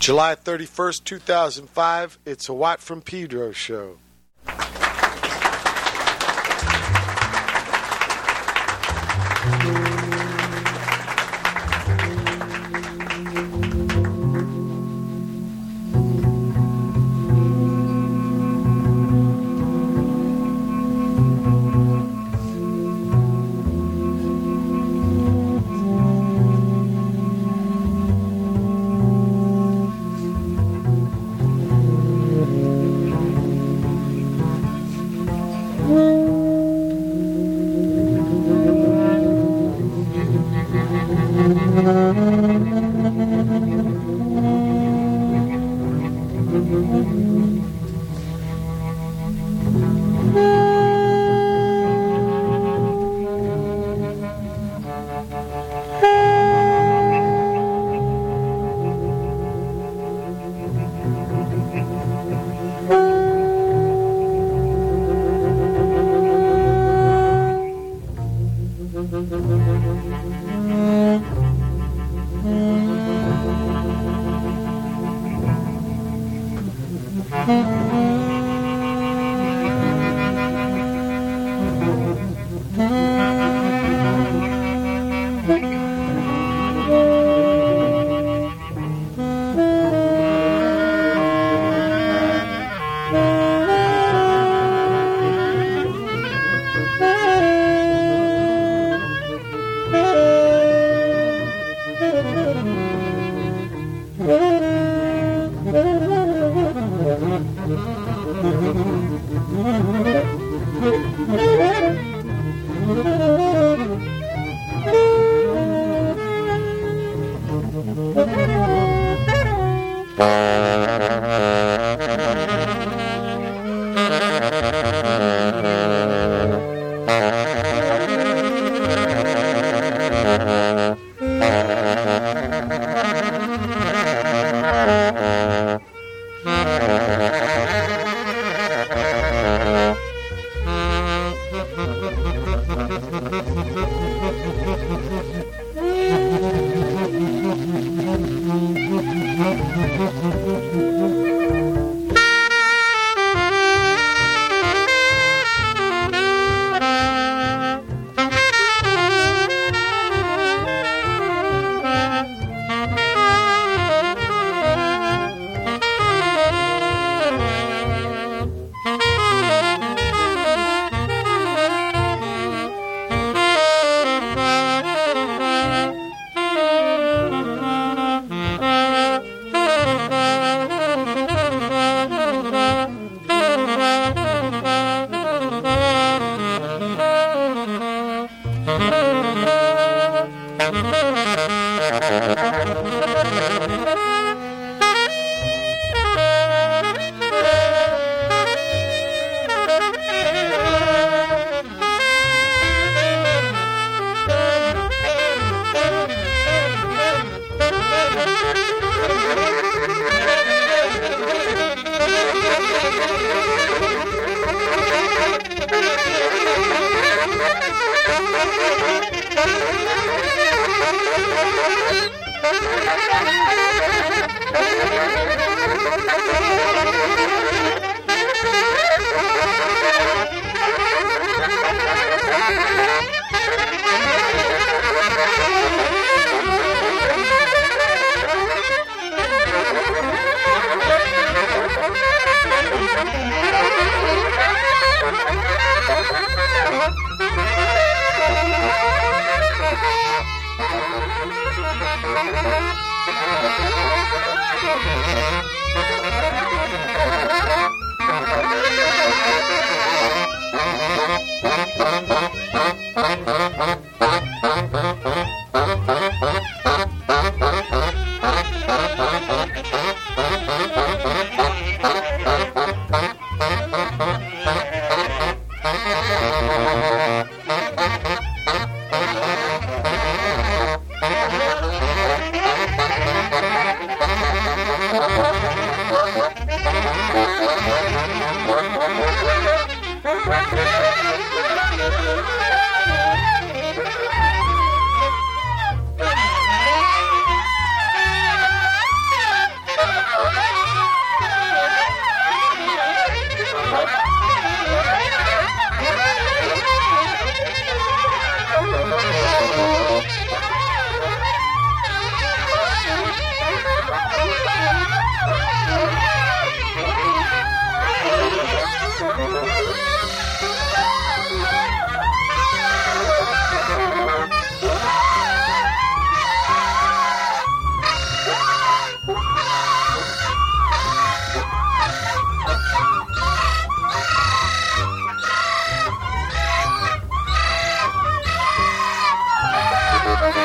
July 31st, 2005, it's a Watt from Pedro show.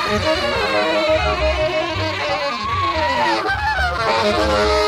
Thank you.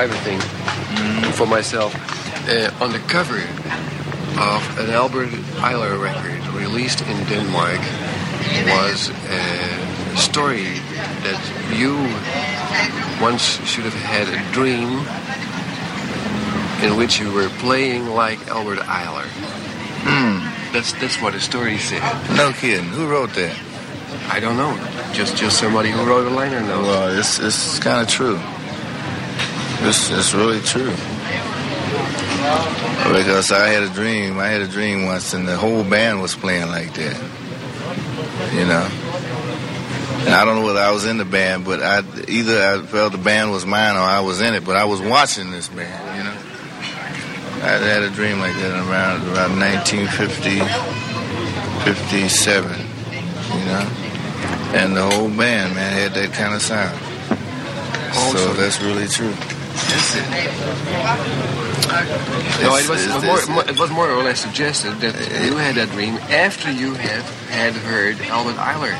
Private thing for myself. Uh, on the cover of an Albert Ayler record released in Denmark was a story that you once should have had a dream in which you were playing like Albert Ayler. That's that's what the story said. No kidding. Who wrote that? I don't know. Just just somebody who wrote a liner note. Well, it's it's kind of true. It's it's really true. Because I had a dream. I had a dream once, and the whole band was playing like that. You know. And I don't know whether I was in the band, but I either I felt the band was mine or I was in it. But I was watching this band. You know. I had a dream like that around around 1950, 57. You know. And the whole band, man, had that kind of sound. So that's really true. It. No, it was, more, more- it was more or less suggested that you had that dream after you have had heard Albert Ayler.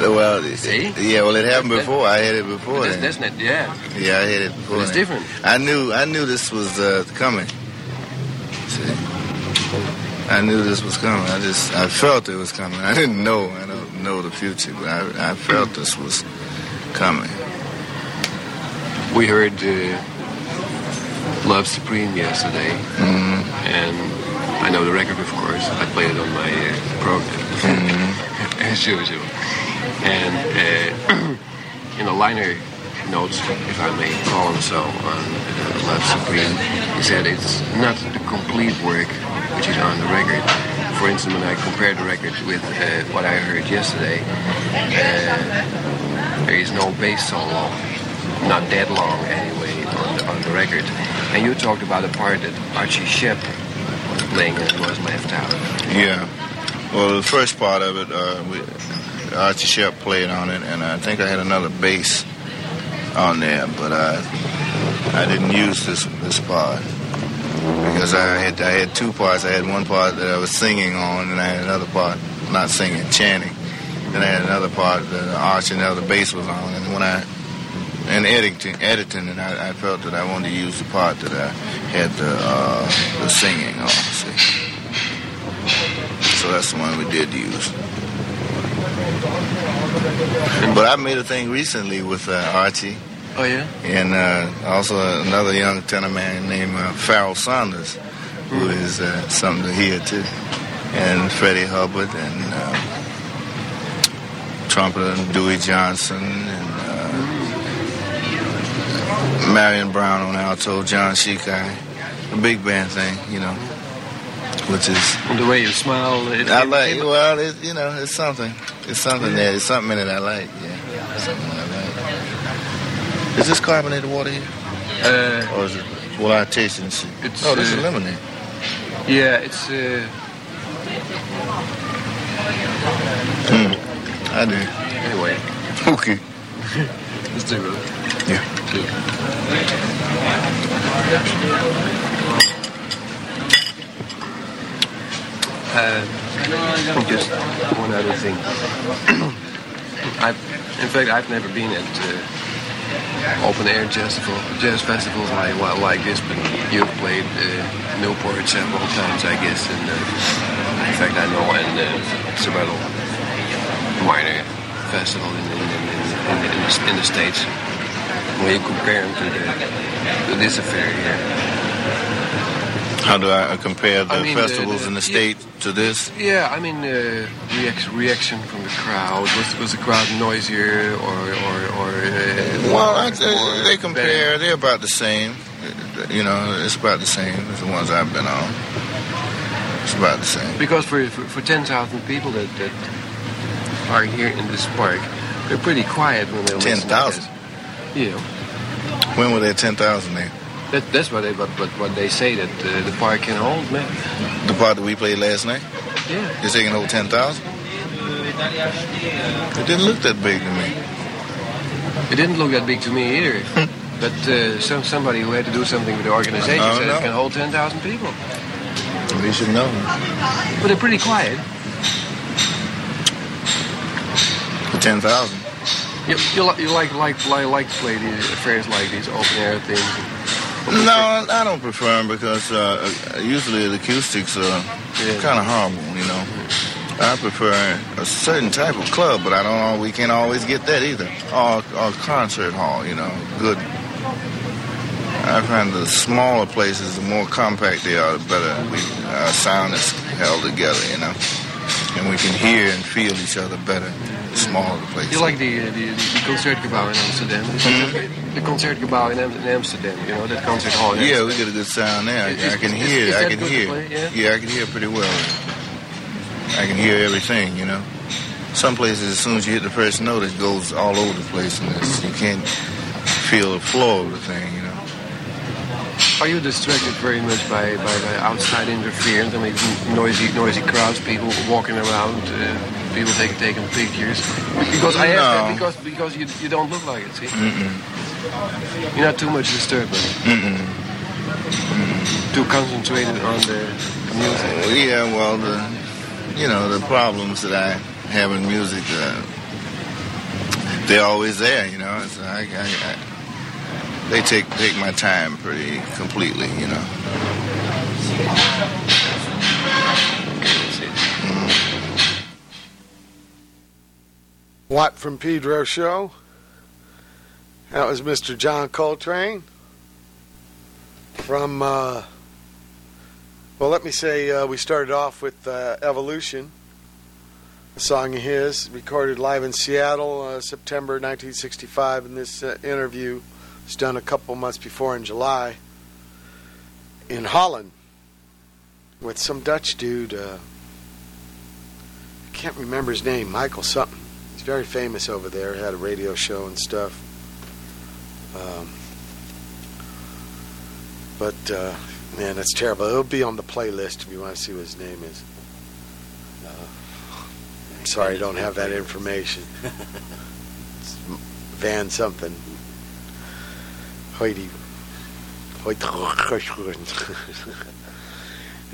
Well, See? yeah, well, it happened before. I had it before. That's, that's not, yeah. Yeah, I had it before. But it's then. different. I knew, I knew this was uh, coming. See, I knew this was coming. I just, I felt it was coming. I didn't know. I don't know the future, but I, I felt this was coming. We heard uh, Love Supreme yesterday, hmm and I know the record, of course. I played it on my uh, program, as usual. And uh, in the liner notes, if I may call them so, on uh, Love Supreme, he said it's not the complete work which is on the record. For instance, when I compared the record with uh, what I heard yesterday, uh, there is no bass solo, not that long anyway, on the, on the record. And you talked about a part that Archie Shepp was playing and was left out. Yeah. Well, the first part of it, uh, we, Archie Shepp played on it, and I think I had another bass on there, but I I didn't use this this part because I had I had two parts. I had one part that I was singing on, and I had another part not singing, chanting. And I had another part that Archie and the other bass was on, and when I and editing, editing, and I, I felt that I wanted to use the part that I had the uh, the singing on. See. So that's the one we did use. But I made a thing recently with uh, Archie Oh yeah. and uh, also another young tenor man named uh, Pharoah Sanders, who is uh, something to hear too, and Freddie Hubbard and uh, trumpeter Dewey Johnson Marion Brown on alto, John Tchicai, a big band thing, you know, which is And the way you smile, it, I like. it- Well, it, you know, it's something. It's something there. It's something in it I like. Yeah, something I like. Is this carbonated water here, uh, or is it? Well, I taste it and see. It's, oh, this is uh, lemonade. yeah, it's. Uh, I do. anyway, Okay. let's do it. Yeah. Uh, just one other thing. I've, in fact, I've never been at uh, open air jazz, festival, jazz festivals like well, like this, but you've played uh, Newport several times, I guess. And uh, in fact, I know and uh, several minor festival in, in, in, in, in, the, in the states. When you compare them to, the, to this affair here. How do I uh, compare the I mean, festivals the- in the yeah. state to this? Yeah, I mean, uh, reaction, reaction from the crowd. Was, was the crowd noisier or or, or uh, Well, I, they, they compare. better? They're about the same. You know, it's about the same as the ones I've been on. It's about the same. because for for, for ten thousand people that, that are here in this park, they're pretty quiet when they listen. to 10,000? Yeah, When were there ten thousand there? that, that's what they but, but what they say that uh, the park can hold, man. The part that we played last night. Yeah, You're taking hold ten thousand? It didn't look that big to me. it didn't look that big to me either. But uh, some somebody who had to do something with the organization said no. it can hold ten thousand people. We should know. But they're pretty quiet. Ten thousand. You, you, li- you like like like like to play these affairs like these open air things. No, I don't prefer them because uh, usually the acoustics are Yeah. kind of horrible, you know. I prefer a certain type of club, but I don't. We can't always get that either. Or, or concert hall, you know. Good. I find the smaller places, the more compact they are, the better we, our sound is held together, you know. And we can hear and feel each other better. The smaller the places. You like the uh, the, the concertgebouw in Amsterdam? The concertgebouw in, Am- in Amsterdam, you know that concert hall. Yeah, Amsterdam. we get a good sound there. I, can is- hear. is I can hear. play? Yeah? I can hear pretty well. I can hear everything. You know, some places as soon as you hit the first note, it goes all over the place, and it's, you can't feel the flow of the thing. Are you distracted very much by, by, by outside interference? I mean, noisy noisy crowds, people walking around, uh, people taking taking pictures. Because I ask that because because you, you don't look like it. See, Mm-mm. you're not too much disturbed. Too concentrated on the music. Well, yeah. Well, the you know the problems that I have in music, uh, they're always there. You know, it's, I, I, I, they take take my time pretty completely. You know. That's it. From Pedro show. That was Mr. John Coltrane from. Uh, well, let me say uh, we started off with uh, Evolution, a song of his recorded live in Seattle, uh, September 1965. in this uh, interview was done a couple months before in July in Holland with some Dutch dude. Uh, I can't remember his name, Michael something. He's very famous over there. Had a radio show and stuff. Um, but uh, man, that's terrible. It'll be on the playlist if you want to see what his name is. Uh, I'm sorry, I don't have that information. Van something. Heidi.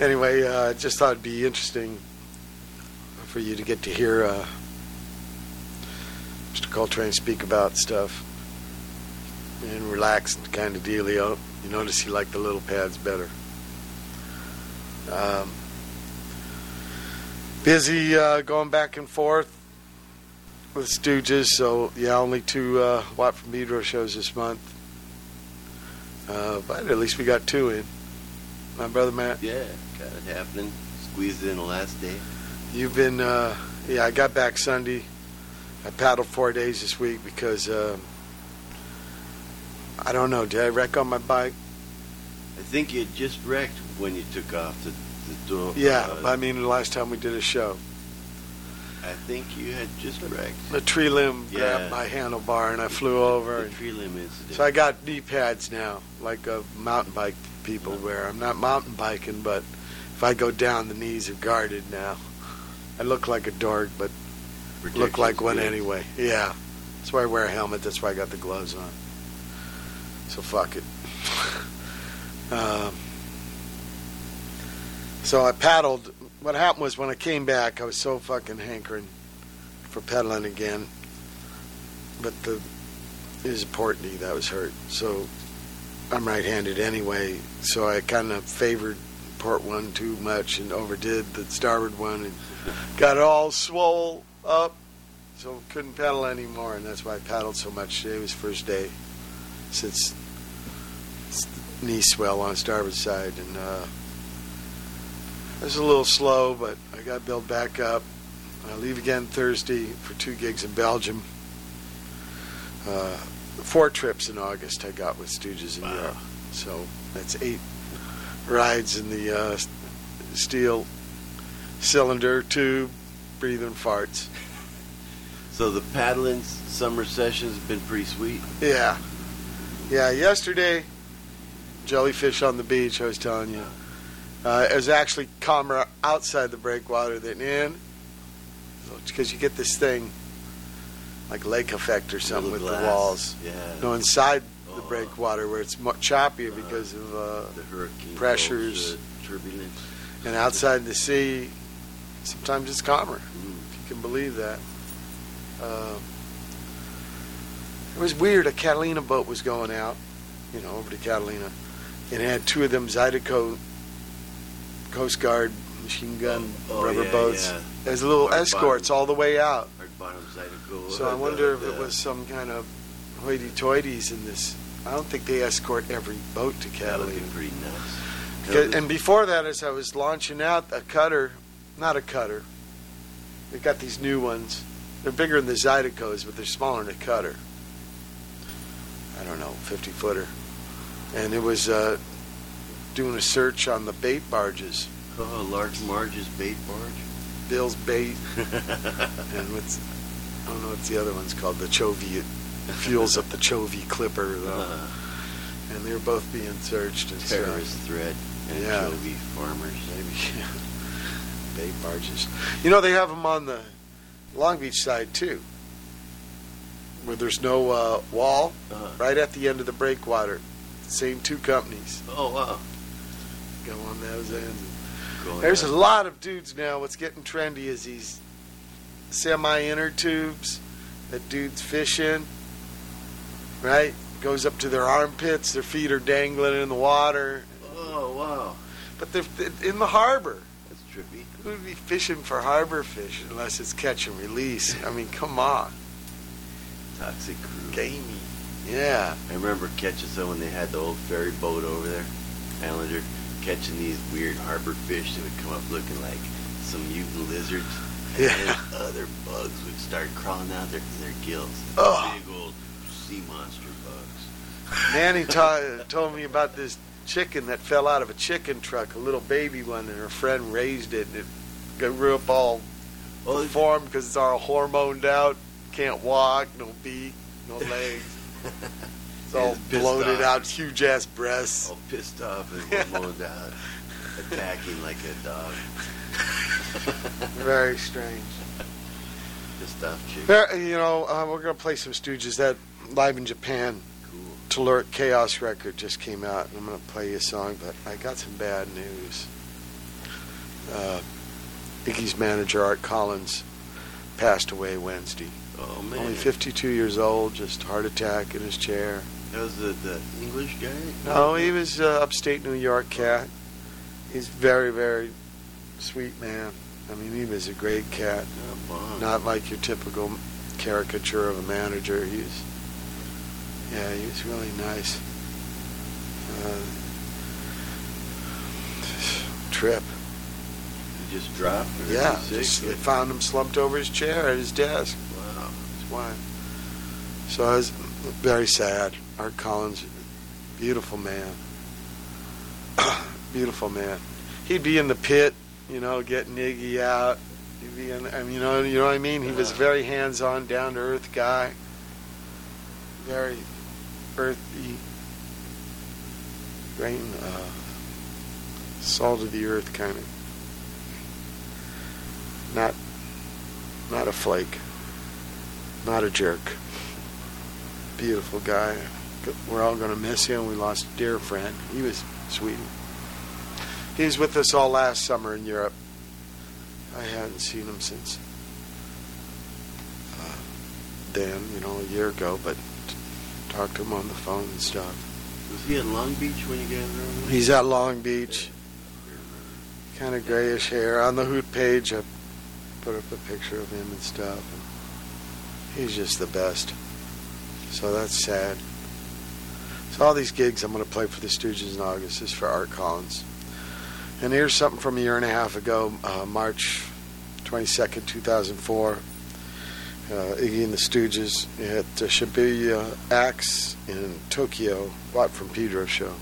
anyway, uh, just thought it'd be interesting for you to get to hear uh, Mr. Coltrane speak about stuff and relaxed kind of dealio. You notice he liked the little pads better. Um, busy uh, going back and forth with Stooges, so yeah, only two uh, Watt from Pedro shows this month. Uh, but at least we got two in. My brother Matt, Yeah, got it happening. Squeezed in the last day. you've been, uh, yeah, I got back Sunday. I paddled four days this week because um I don't know. Did I wreck on my bike? I think you just wrecked when you took off the, the door. Yeah, uh, I mean the last time we did a show, I think you had just wrecked. a tree limb Yeah. grabbed my handlebar and I flew over. The tree limb incident. so I got knee pads now, like a mountain bike people wear. I'm not mountain biking, but if I go down, the knees are guarded now. I look like a dork, but look like one good. anyway. Yeah, that's why I wear a helmet. That's why I got the gloves on. So fuck it. um, so I paddled. What happened was when I came back, I was so fucking hankering for pedaling again. But the it was a port knee that was hurt. So I'm right-handed anyway. So I kind of favored port one too much and overdid the starboard one and got it all swole up. So couldn't pedal anymore, and that's why I paddled so much. Today was first day since knee swell on starboard side, and uh, was a little slow, but I got built back up. I leave again Thursday for two gigs in Belgium. Uh, four trips in August I got with Stooges in Wow. Europe, so that's eight rides in the uh, steel cylinder tube, breathing farts. So the paddling summer sessions have been pretty sweet. Yeah. Yeah, yesterday, jellyfish on the beach, I was telling you. Uh, it was actually calmer outside the breakwater than in. Because you get this thing, like lake effect or something with Little the walls. Yeah. No, inside the Oh. breakwater where it's mo- choppier because of, uh, the hurricane pressures. the turbulence. and outside the sea, sometimes it's calmer. Mm. if you can believe that. Uh, It was weird. A Catalina boat was going out, you know, over to Catalina, and it had two of them Zodiac Coast Guard machine gun Oh, rubber yeah, boats. yeah. There's little Hard escorts bottom. all the way out. Hard bottom Zodiac. So I uh, wonder if it was some kind of hoity-toities in this. I don't think they escort every boat to Catalina. pretty. Okay, And before that, as I was launching out a cutter, not a cutter, they got these new ones. They're bigger than the Zodiac's, but they're smaller than a cutter. I don't know, 50 footer. And it was uh, doing a search on the bait barges, Oh, large Marge's bait barge. Bill's Bait, and what's, I don't know what's the other one's called, the Chovy. It fuels up the Chovy Clipper, though. Uh, And they're both being searched. And terrorist threat. Yeah. Anchovy farmers. Maybe bait barges. You know they have them on the Long Beach side too, where there's no uh, wall, Uh, right at the end of the breakwater. Same two companies oh, wow. Go on those ends. There's a lot of dudes now. What's getting trendy is these semi-inner tubes that dudes fish in. Right, goes up to their armpits. Their feet are dangling in the water, Oh, wow. but they're they're in the harbor. That's trippy. Who would be fishing for harbor fish unless it's catch and release? I mean, come on. Toxic crew. Gamey. Yeah. I remember catching some when they had the old ferry boat over there, Islander, catching these weird harbor fish that would come up looking like some mutant lizards. Yeah. And other bugs would start crawling out their, their gills. Oh. Big old sea monster bugs. Nanny ta- told me about this chicken that fell out of a chicken truck, a little baby one, and her friend raised it, and it grew up all Oh, deformed because it's all hormoned out. Can't walk, no beak, no legs. It's all bloated off. out, huge ass breasts. all pissed off and hormoned out, attacking like a dog. Very strange. Pissed off chick. There- You know, uh, we're going to play some Stooges. That live in Japan. Cool. Telluric Chaos record just came out, and I'm going to play you a song, but I got some bad news. Uh, Iggy's manager, Art Collins, passed away Wednesday. Oh man. Only 52 years old, just heart attack in his chair. That was the, the English guy? No, he was uh, upstate New York cat. He's very, very sweet man. I mean, he was a great cat. Oh, bomb. Not like your typical caricature of a manager. He's, yeah, he was really nice. Uh, trip. He just dropped? Yeah, he just, they found him slumped over his chair at his desk. Wow. His wife. So I was very sad. Art Collins, beautiful man. beautiful man. He'd be in the pit, you know, getting Iggy out. He'd be in, I mean, you know, you know what I mean. He was a very hands-on, down-to-earth guy. Very earthy, great, uh, salt of the earth kind of. Not, not a flake. Not a jerk. Beautiful guy. We're all going to miss him. We lost a dear friend. He was sweet. He was with us all last summer in Europe. I hadn't seen him since uh, then, you know, a year ago, but talked to him on the phone and stuff. Was he at Long Beach when you guys were there? He's at Long Beach, kind of grayish hair. On the Hoot page, I put up a picture of him and stuff. He's just the best. So that's sad. So all these gigs I'm going to play for the Stooges in August is for Art Collins. And here's something from a year and a half ago, uh, March 22nd, 2004. Uh, Iggy and the Stooges at uh, Shibuya Axe in Tokyo, Watt from Pedro show.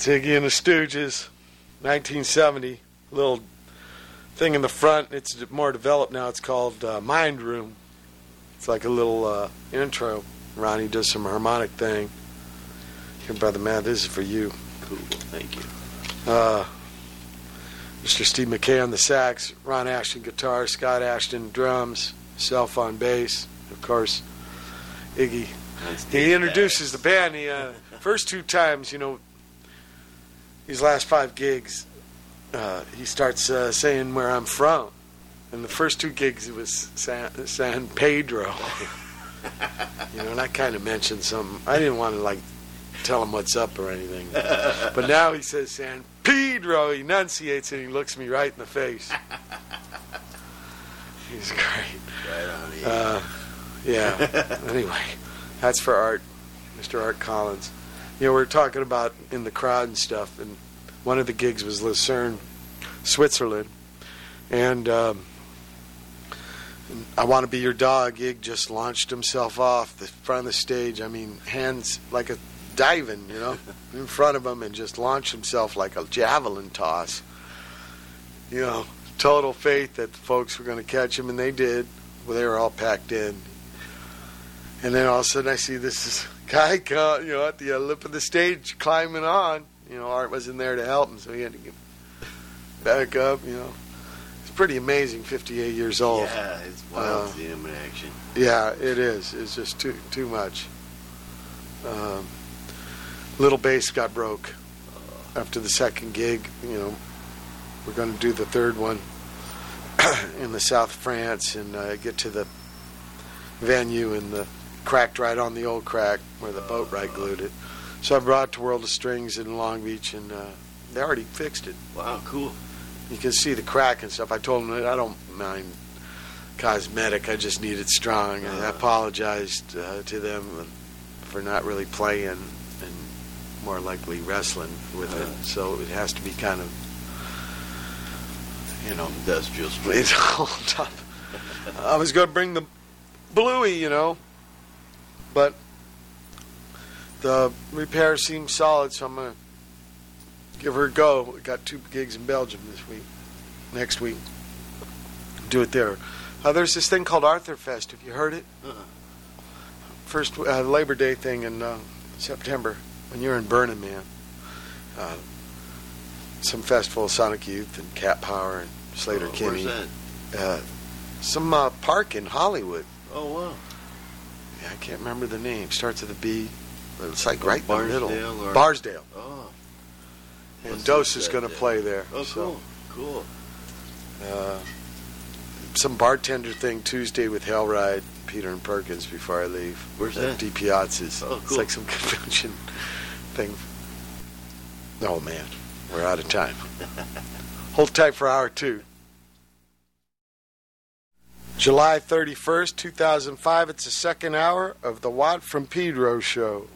It's Iggy and the Stooges, 1970. Little thing in the front. It's more developed now. It's called uh, Mind Room. It's like a little uh, intro. Ronnie does some harmonic thing. Here, brother man, this is for you. Cool. Thank you. Uh, Mr. Steve Mackay on the sax, Ron Asheton guitar, Scott Asheton drums, self on bass, of course, Iggy. He introduces the band. He uh, first two times, you know, these last five gigs, uh, he starts uh, saying where I'm from. And the first two gigs, it was San, San Pedro. you know, and I kind of mentioned some. I didn't want to like tell him what's up or anything. but now he says San Pedro. He enunciates and he looks me right in the face. He's great. Right on. Iggy. Uh, yeah. anyway, that's for Art, Mr. Art Collins. You know, we are talking about in the crowd and stuff, and one of the gigs was Lucerne, Switzerland, and um, I want to be your dog. Ig just launched himself off the front of the stage. I mean, hands like a diving, you know, in front of him, and just launched himself like a javelin toss. You know, total faith that the folks were going to catch him, and they did. Well, they were all packed in. And then all of a sudden, I see this guy, come, you know, at the uh, lip of the stage climbing on. You know, Art wasn't there to help him, so he had to get back up. You know, it's pretty amazing. Fifty-eight years old. Yeah, it's wild Uh, seeing him in action. Yeah, it is. It's just too too much. Um, little bass got broke after the second gig. You know, we're going to do the third one in the South France and uh, get to the venue and the cracked right on the old crack where the boat right glued it. So I brought it to World of Strings in Long Beach and uh, they already fixed it. Wow, cool. You can see the crack and stuff. I told them that I don't mind cosmetic. I just need it strong. And I Uh-huh. apologized uh, to them for not really playing and more likely wrestling with Uh-huh. it. So it has to be kind of, you know, Industrial it's all tough. I was going to bring the Bluey, you know, but the repair seems solid, so I'm going to give her a go. We got two gigs in Belgium this week, next week. Do it there. Uh, there's this thing called Arthur Fest. Have you heard it? Uh-uh. First uh, Labor Day thing in uh, September when you're in Burnham, man. Uh, some festival, of Sonic Youth and Cat Power and Sleater Oh, Kinney. Where's that? Uh, some uh, park in Hollywood. Oh, wow. Yeah, I can't remember the name. Starts with a B. It's like right in the middle. Barnesdale or- Barsdale. Oh. And What's Dos that is going to there? play there. Oh, so, cool. Cool. uh, some bartender thing Tuesday with Hellride, Peter and Perkins before I leave. Where's At that? DiPiazza's. Oh, It's cool. like some convention thing. Oh, man. We're out of time. Hold tight for hour two. July 31st, 2005. It's the second hour of the Watt from Pedro show.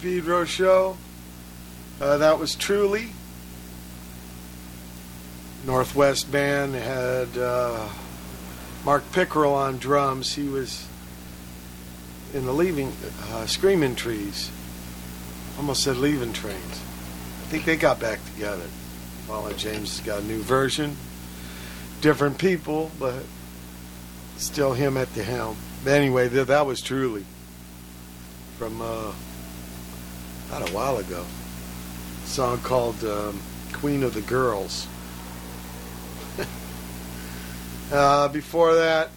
Pedro show. Uh, that was Truly. Northwest Band had uh, Mark Pickerel on drums. He was in the Leaving uh, Screaming Trees. Almost said Leaving Trains. I think they got back together. Falling James has got a new version. Different people, but still him at the helm. But anyway, th- that was truly from uh, a while ago. A song called um, "Queen of the Girls." uh, before that,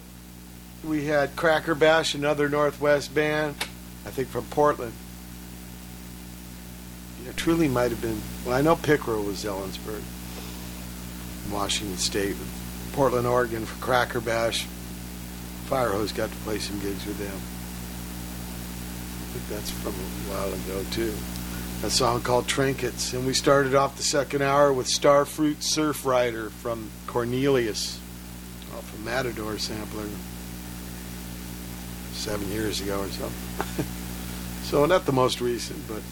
we had Crackerbash, another Northwest band, I think from Portland. Truly might have been. Well, I know Pickerel was Ellensburg, Washington State, Portland, Oregon for Crackerbash. Firehose got to play some gigs with them. I think that's from a while ago too. A song called Trinkets, and we started off the second hour with Starfruit Surf Rider from Cornelius, off a Matador sampler seven years ago or so. so not the most recent, but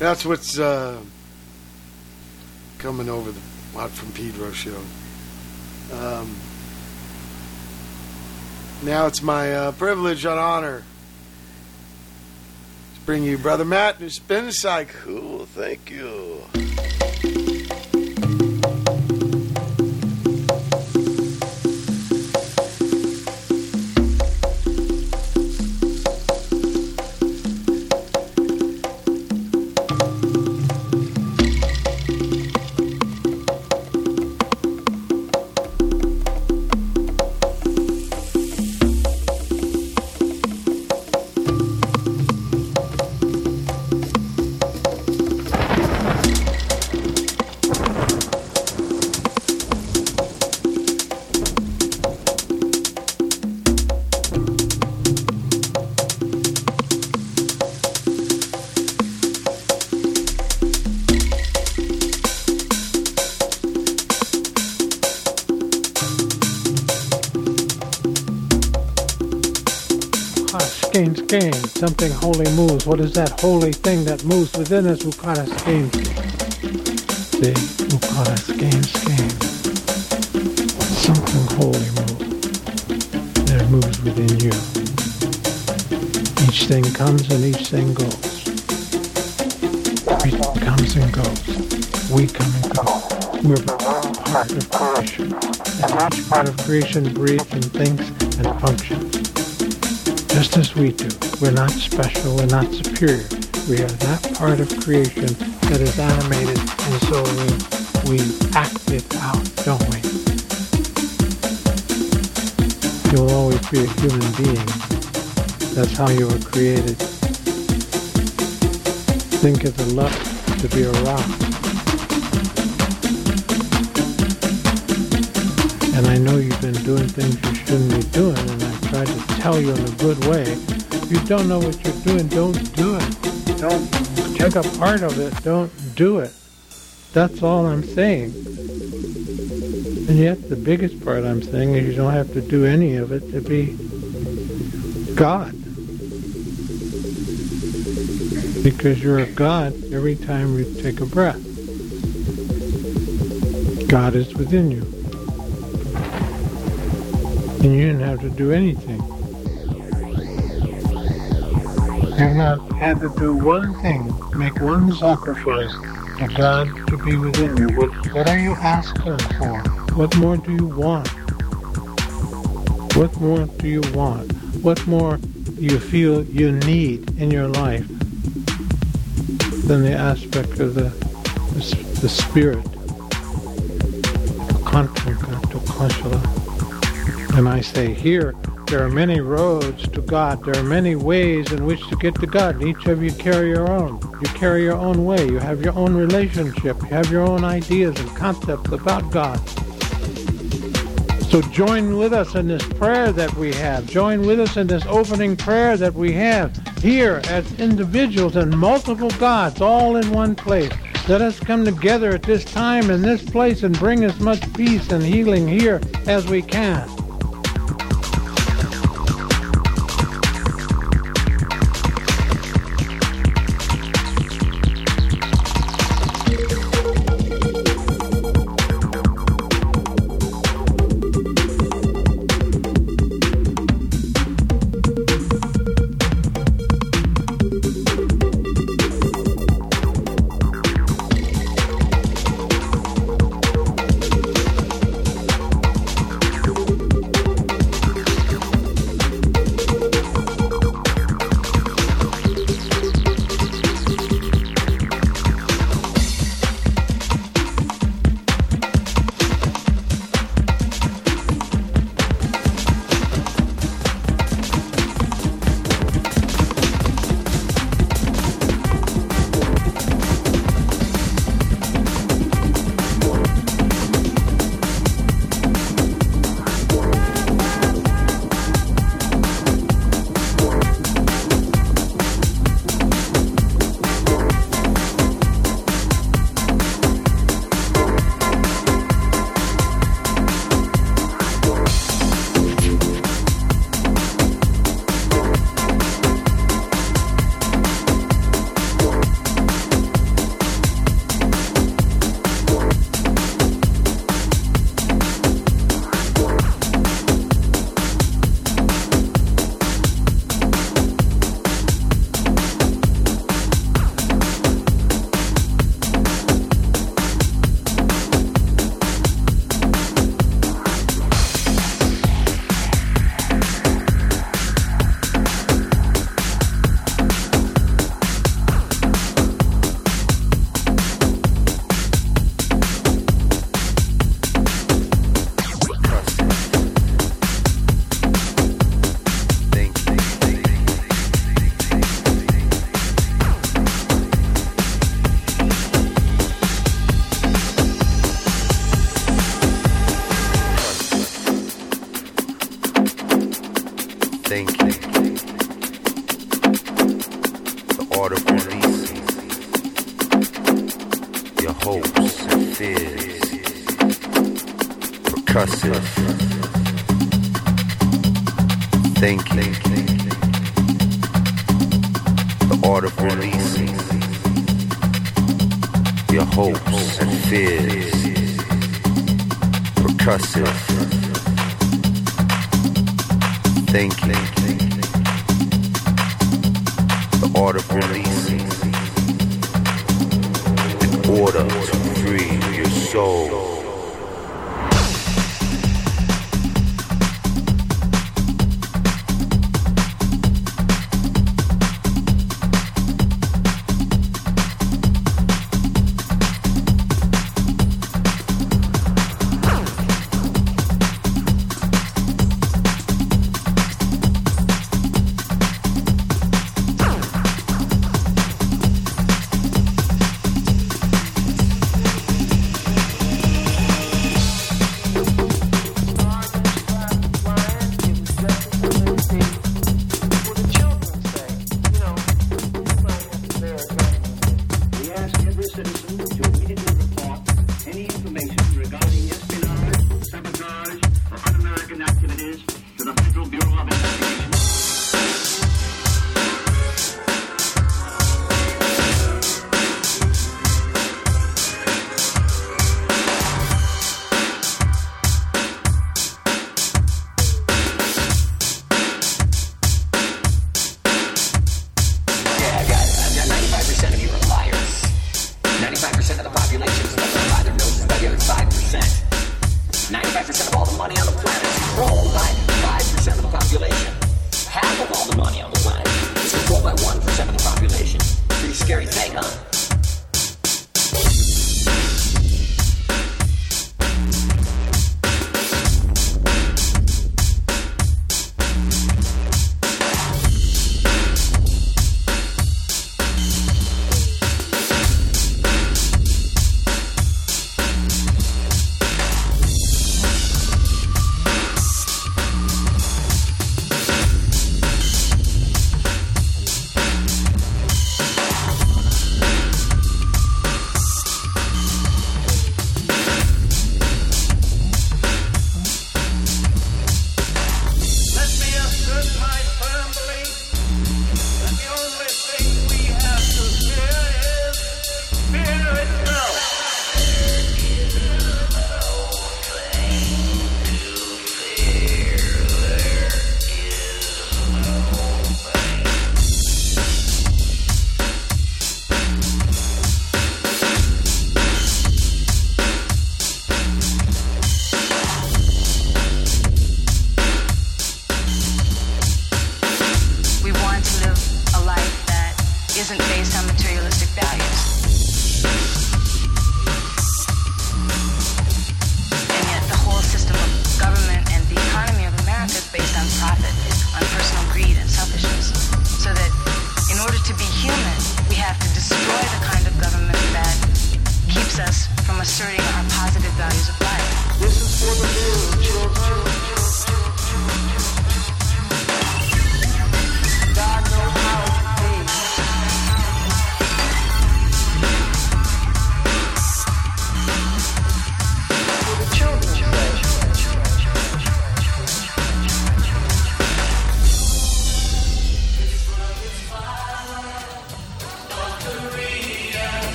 that's what's uh, coming over the Watt from Pedro show. Um, now it's my uh, privilege and honor bring you Brother Matt his spin cycle. Cool, thank you. Skein, skein, something holy moves. What is that holy thing that moves within us? Ukara skein, See, ukara skein, skein. Something holy moves. That moves within you. Each thing comes and each thing goes. Everything comes and goes. We come and go. We're part of creation. And each part of creation breathes and thinks and functions just as we do. We're not special, we're not superior. We are that part of creation that is animated, and so we, we act it out, don't we? You'll always be a human being. That's how you were created. Think of the luck to be a rock. And I know you've been doing things you shouldn't be doing, and I tried to tell you in a good way. If you don't know what you're doing, don't do it. Don't take a part of it. Don't do it. That's all I'm saying. And yet, the biggest part I'm saying is you don't have to do any of it to be God. Because you're a God every time you take a breath. God is within you. And you didn't have to do anything. You've not had to do one thing, make one sacrifice for God to be within you. What, what are you asking for? What more do you want? What more do you want? What more do you feel you need in your life than the aspect of the, the, the spirit? And I say here, there are many roads to God. There are many ways in which to get to God. And each of you carry your own. You carry your own way. You have your own relationship. You have your own ideas and concepts about God. So join with us in this prayer that we have. Join with us in this opening prayer that we have here as individuals and multiple gods all in one place. Let us come together at this time in this place and bring as much peace and healing here as we can.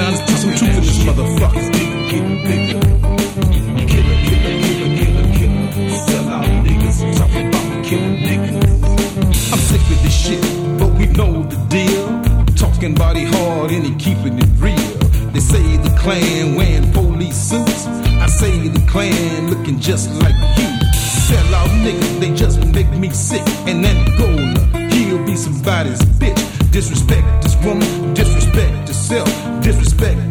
Put some in this motherfucker. I'm sick of this shit, but we know the deal. Talking body hard and he keeping it real. They say the clan wearing police suits. I say the clan looking just like you. Sell out niggas, they just make me sick. And Angola, he'll be somebody's bitch. Disrespect this woman, disrespect yourself, disrespect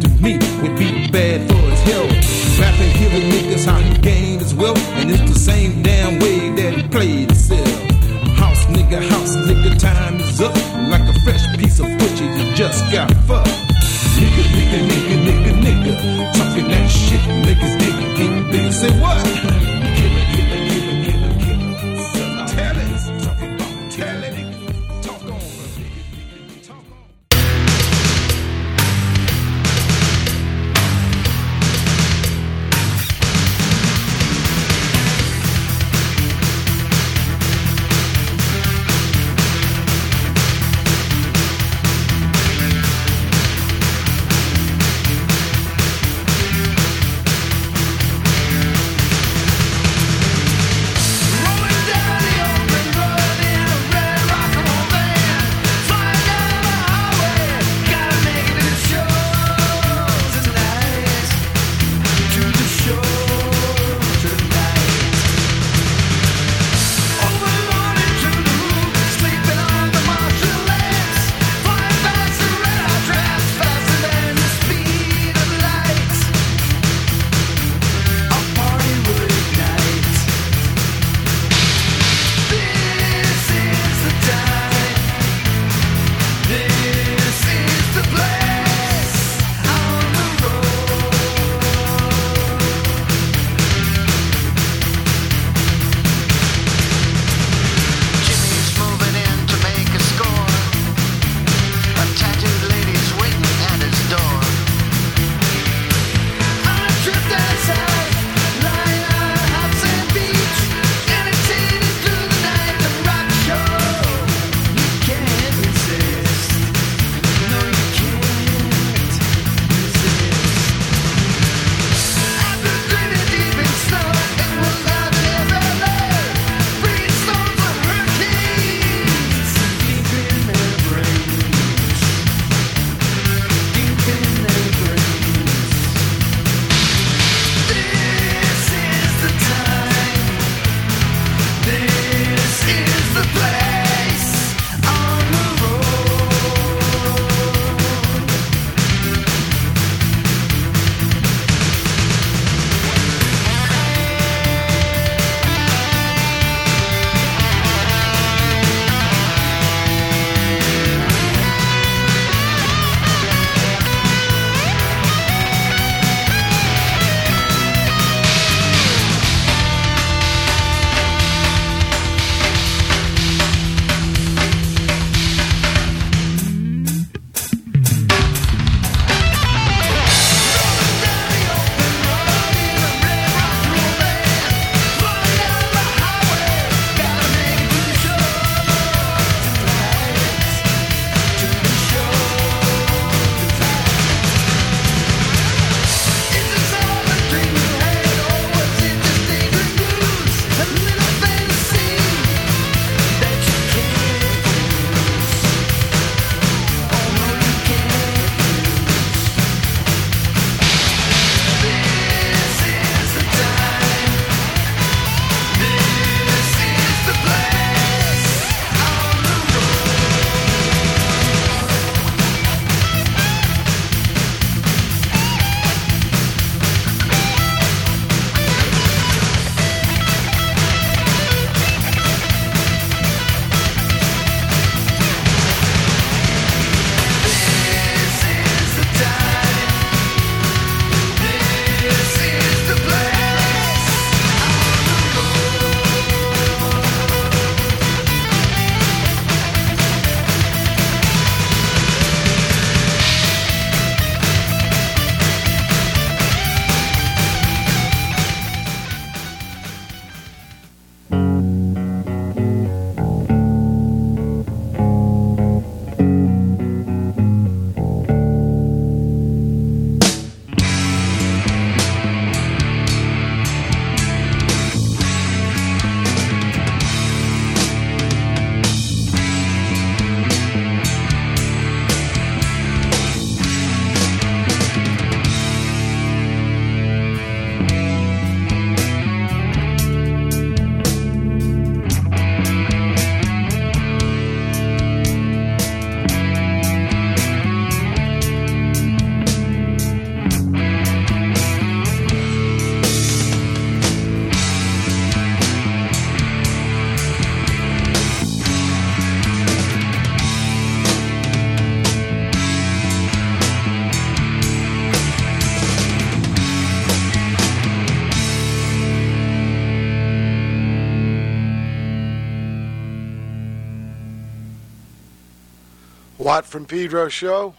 Watt from Pedro show.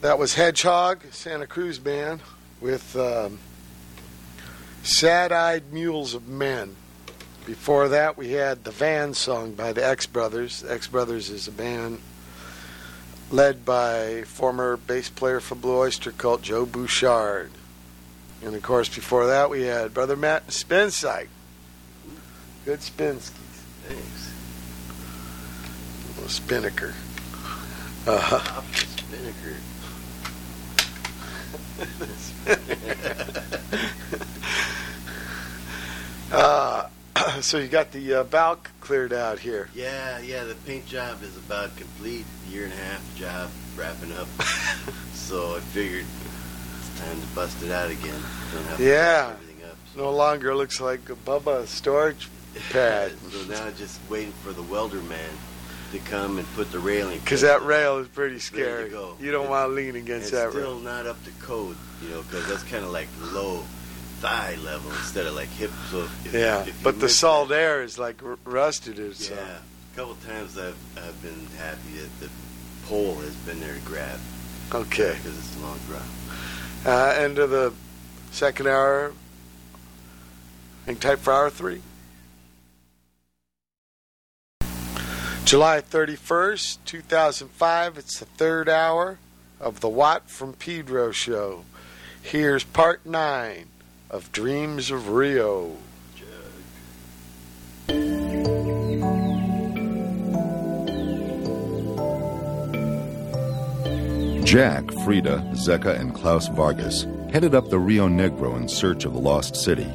That was Hedgehog, Santa Cruz band, with um, Sad Eyed Mules of Men. Before that, we had the Van song by the X Brothers. The X Brothers is a band led by former bass player for Blue Oyster Cult, Joe Bouchard. And of course, before that, we had Brother Matt Spin Cycle. Good Spinskis. Thanks. Spinnaker. Uh-huh. Spinnaker. uh, so you got the uh, balk cleared out here. Yeah, yeah, the paint job is about complete. Year and a half job wrapping up. so I figured it's time to bust it out again. Don't have Yeah. fix everything up. No longer looks like a Bubba storage pad. so now just waiting for the welder man to come and put the railing. Because that rail is pretty scary. You don't want to lean against that still rail. Still not up to code, you know, because that's kind of like low thigh level instead of like hip. So if, Yeah, if but the salt air is like r- rusted or something. Yeah, a couple times I've I've been happy that the pole has been there to grab. Okay. Because it's a long drop. Uh, end of the second hour. Hang tight for hour three. July 31st, 2005. It's the third hour of the Watt from Pedro show. Here's part nine of Dreams of Rio. Jack, Frida, Zeka, and Klaus Vargas headed up the Rio Negro in search of the lost city.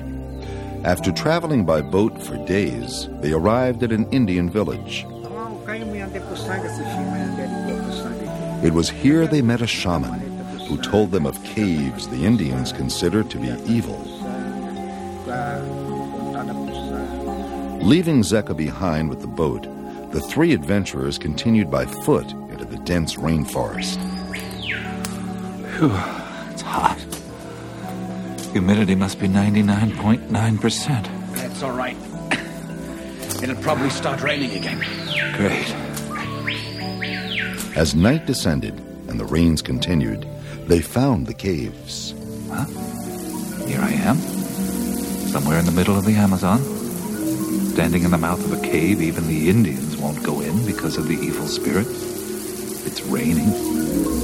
After traveling by boat for days, they arrived at an Indian village. It was here they met a shaman who told them of caves the Indians consider to be evil. Leaving Zeka behind with the boat, the three adventurers continued by foot into the dense rainforest. Whew, it's hot. Humidity must be 99.9%. That's all right. It'll probably start raining again. Great. As night descended and the rains continued, they found the caves. Huh? Here I am. Somewhere in the middle of the Amazon. Standing in the mouth of a cave even the Indians won't go in because of the evil spirit. It's raining.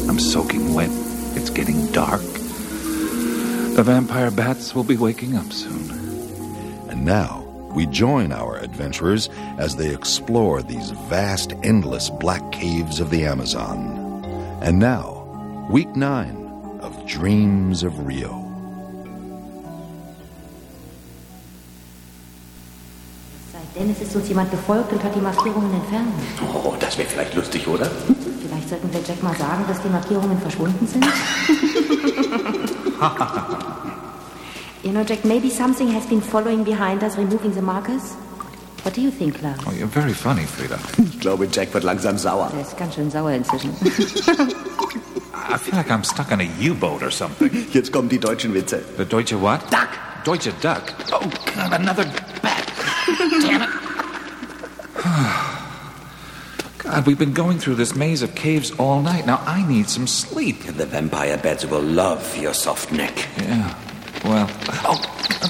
I'm soaking wet. It's getting dark. The vampire bats will be waking up soon. And now we join our adventurers as they explore these vast, endless black caves of the Amazon. And now, week nine of Dreams of Rio. Denn es ist uns jemand gefolgt und hat die Markierungen entfernt. Oh, das wäre vielleicht lustig, oder? Vielleicht sollten wir Jack mal sagen, dass die Markierungen verschwunden sind. you know, Jack, maybe something has been following behind us, removing the markers. What do you think, Clark? Oh, you're very funny, Frida. Ich glaube, Jack wird langsam sauer. Er ist ganz schön sauer inzwischen. I feel like I'm stuck on a U-boat or something. Jetzt kommen die deutschen Witze. The Deutsche what? Duck. Deutsche Duck. Oh, God, another bat. Damn it. God, we've been going through this maze of caves all night. Now I need some sleep. The vampire beds will love your soft neck. Yeah. Well, oh,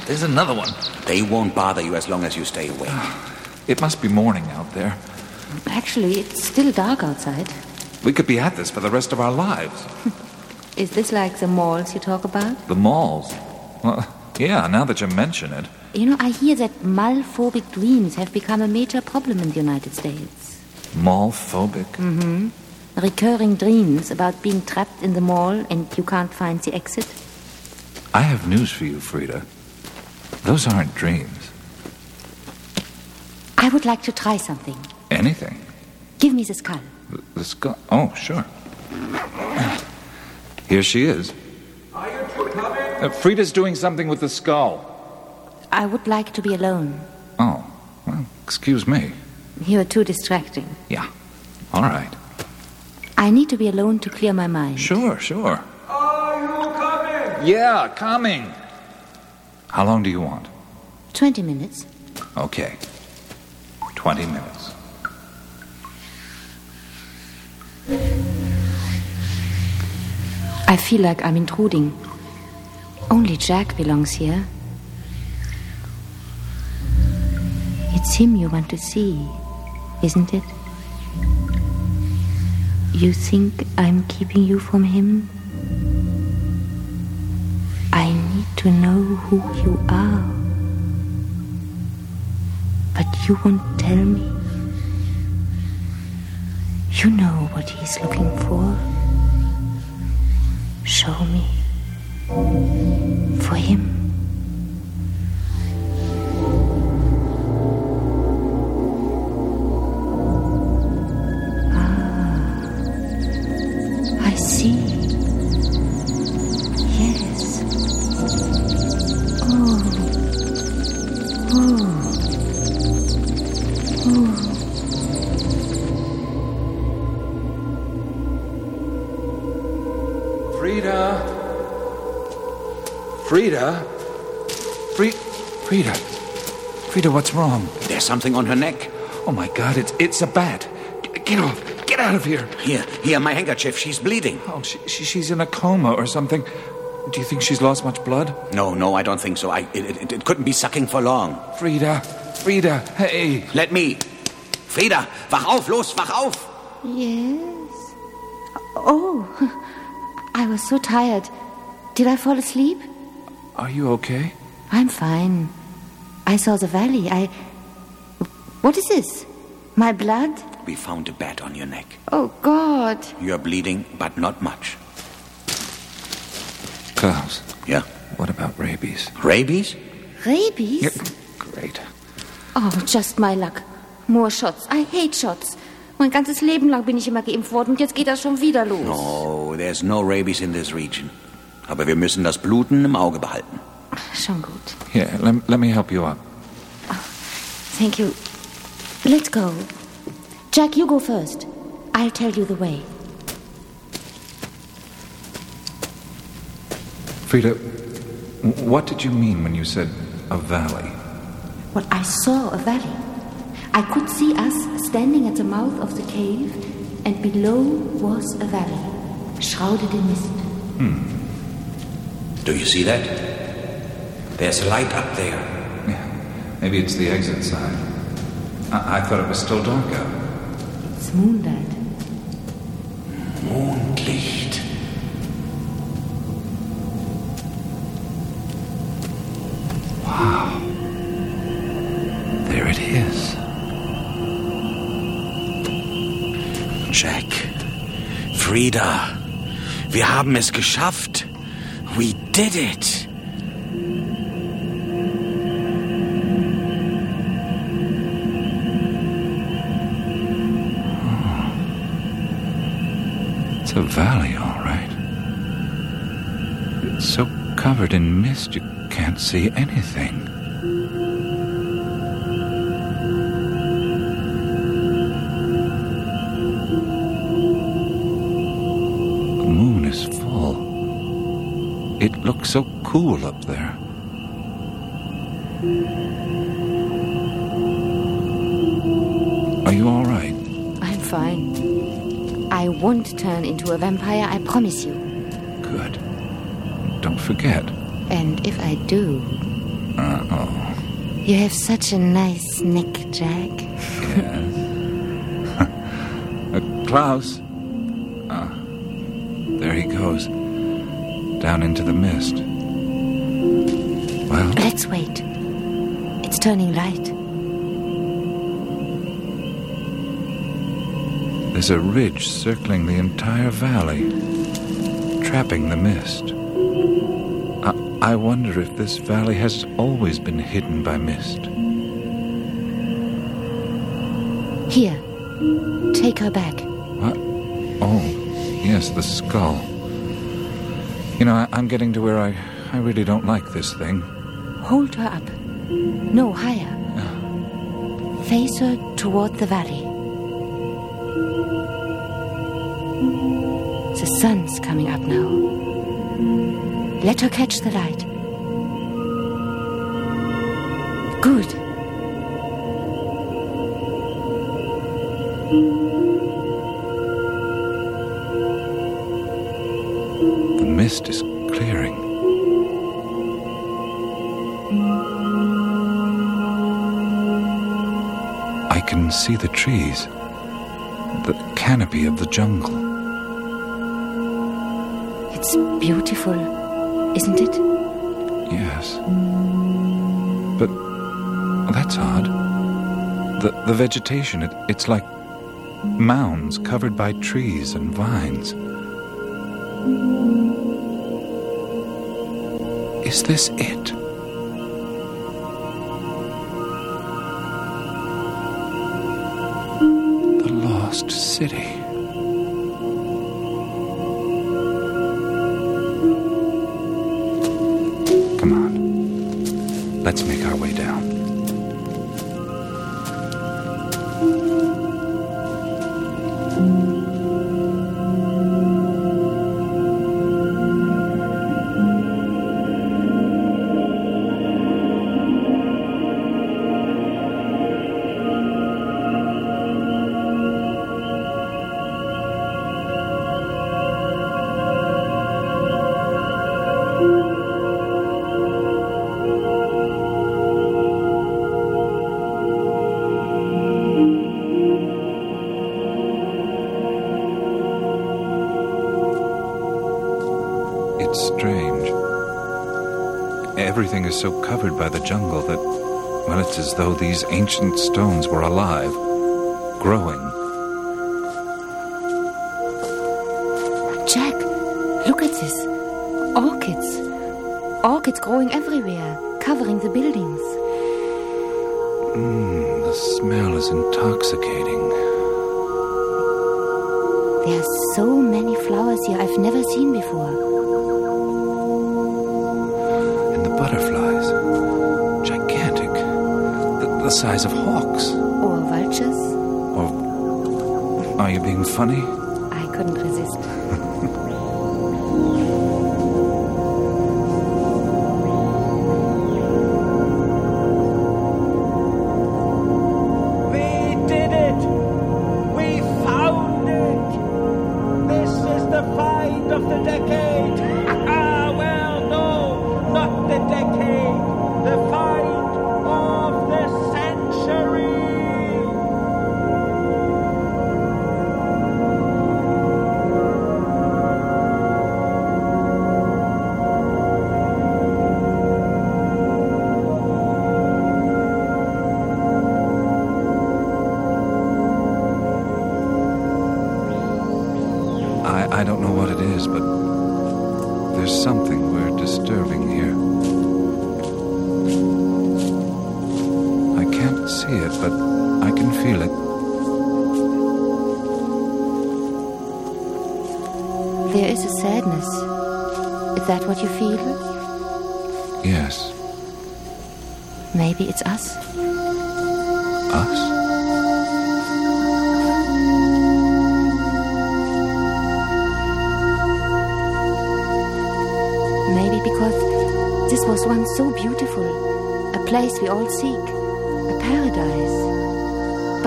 there's another one. They won't bother you as long as you stay awake. It must be morning out there. Actually, it's still dark outside. We could be at this for the rest of our lives. Is this like the malls you talk about? The malls. Well, yeah, now that you mention it. You know, I hear that malphobic dreams have become a major problem in the United States. Mall-phobic? Mm-hmm. Recurring dreams about being trapped in the mall and you can't find the exit. I have news for you, Frida. Those aren't dreams. I would like to try something. Anything. Give me the skull. The, the skull. Oh, sure. Here she is. Are you two coming? Uh, Frida's doing something with the skull. I would like to be alone. Oh, well, excuse me. You're too distracting. Yeah. All right. I need to be alone to clear my mind. Sure, sure. Are you coming? Yeah, coming. How long do you want? 20 minutes. Okay. 20 minutes. I feel like I'm intruding. Only Jack belongs here. It's him you want to see, isn't it? You think I'm keeping you from him? To know who you are. But you won't tell me. You know what he's looking for. Show me. For him. Wrong? There's something on her neck. Oh my God! It's it's a bat. Get off! Get out of here! Here, here, my handkerchief. She's bleeding. Oh, she, she, she's in a coma or something. Do you think she's lost much blood? No, no, I don't think so. I, it, it, it couldn't be sucking for long. Frida, Frida, hey! Let me. Frida, wach auf, los, wach auf! Yes. Oh, I was so tired. Did I fall asleep? Are you okay? I'm fine. I saw the valley. I. What is this? My blood? We found a bat on your neck. Oh, God. You're bleeding, but not much. Klaus. Yeah? What about rabies? Rabies? Rabies? Yeah, great. Oh, just my luck. More shots. I hate shots. Mein ganzes Leben lang bin ich immer geimpft worden und jetzt geht das schon wieder los. No, there's no rabies in this region. Aber wir müssen das Bluten im Auge behalten. Schon gut. Here, let, let me help you up. Thank you. Let's go. Jack, you go first. I'll tell you the way. Frida, what did you mean when you said a valley? Well, I saw a valley. I could see us standing at the mouth of the cave, and below was a valley, shrouded in mist. Hmm. Do you see that? There's a light up there. Yeah. Maybe it's the exit sign. I, I thought it was still dark out. It's moonlight. Mondlicht. Wow. There it is. Jack. Frida. Wir haben es geschafft. We did it. It's a valley, all right. It's so covered in mist you can't see anything. The moon is full. It looks so cool up there. Won't turn into a vampire, I promise you. Good. Don't forget. And if I do, Uh oh. you have such a nice neck, Jack. Yes. Uh, Klaus. Ah, there he goes. Down into the mist. Well, Let's wait. It's turning light. There's a ridge circling the entire valley, trapping the mist. I, I wonder if this valley has always been hidden by mist. Here, take her back. What? Oh, yes, the skull. You know, I, I'm getting to where I, I really don't like this thing. Hold her up. No, higher. Ah. Face her toward the valley. Sun's coming up now. Let her catch the light. Good. The mist is clearing. I can see the trees, the canopy of the jungle. It's beautiful, isn't it? Yes. But that's odd. The, the vegetation, it, it's like mounds covered by trees and vines. Is this it? The lost city. Let's make our way down. Jungle that, well, it's as though these ancient stones were alive, growing. Jack, look at this. Orchids. Orchids growing everywhere, covering the buildings. Mmm, the smell is intoxicating. There are so many flowers here I've never seen before. And the butterflies, the, size of hawks. Or vultures. Or are you being funny?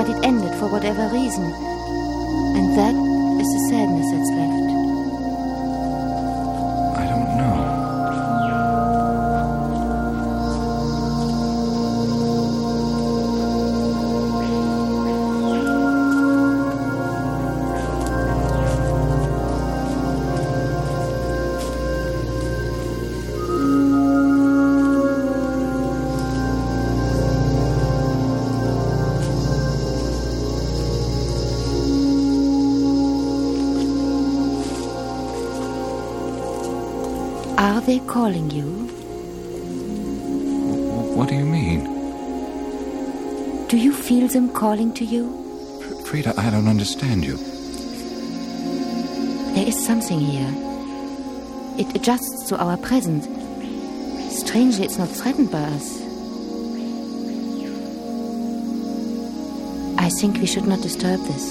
It ended for whatever reason, and that is the sadness calling you? What do you mean? Do you feel them calling to you? Frida, I don't understand you. There is something here. It adjusts to our present. Strangely, it's not threatened by us. I think we should not disturb this.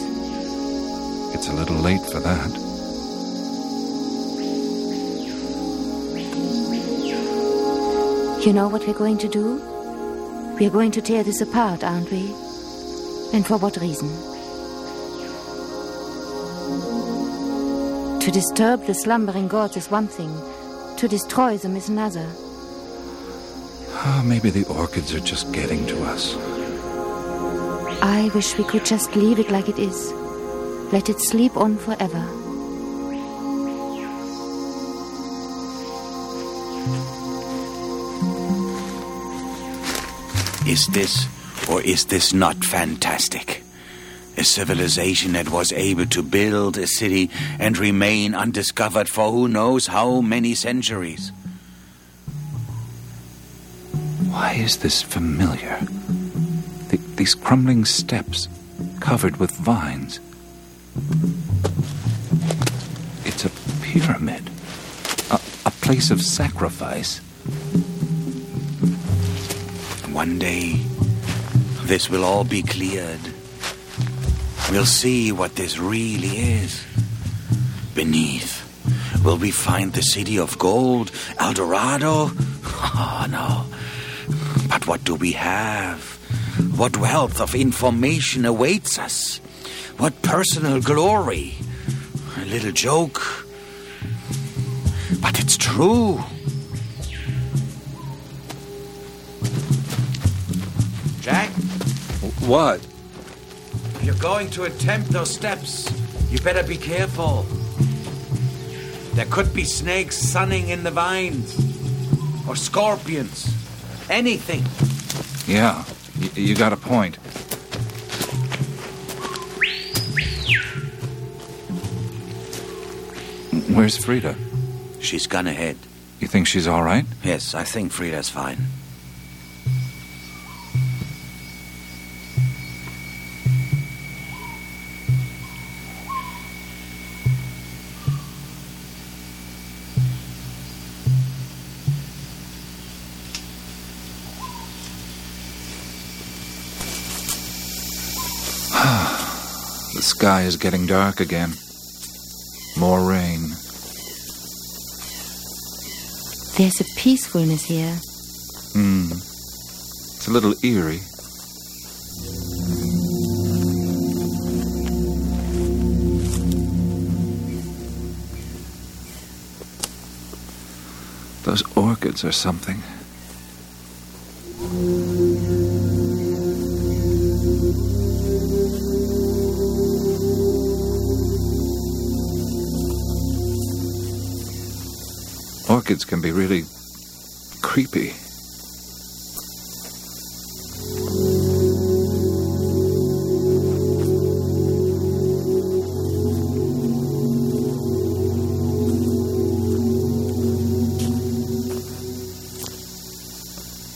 It's a little late for that. You know what we're going to do? We're going to tear this apart, aren't we? And for what reason? To disturb the slumbering gods is one thing, to destroy them is another. Ah, maybe the orchids are just getting to us. I wish we could just leave it like it is. Let it sleep on forever. Is this or is this not fantastic? A civilization that was able to build a city and remain undiscovered for who knows how many centuries. Why is this familiar? Th- these crumbling steps covered with vines. It's a pyramid, a, a place of sacrifice. One day, this will all be cleared. We'll see what this really is. Beneath, will we find the city of gold, El Dorado? Oh, no. But what do we have? What wealth of information awaits us? What personal glory? A little joke. But it's true. What? If you're going to attempt those steps, you better be careful. There could be snakes sunning in the vines, or scorpions. Anything. Yeah, y- you got a point. Where's Frida? She's gone ahead. You think she's all right? Yes, I think Frida's fine. Sky is getting dark again. More rain. There's a peacefulness here. Hmm. It's a little eerie. Those orchids are something. Can be really creepy.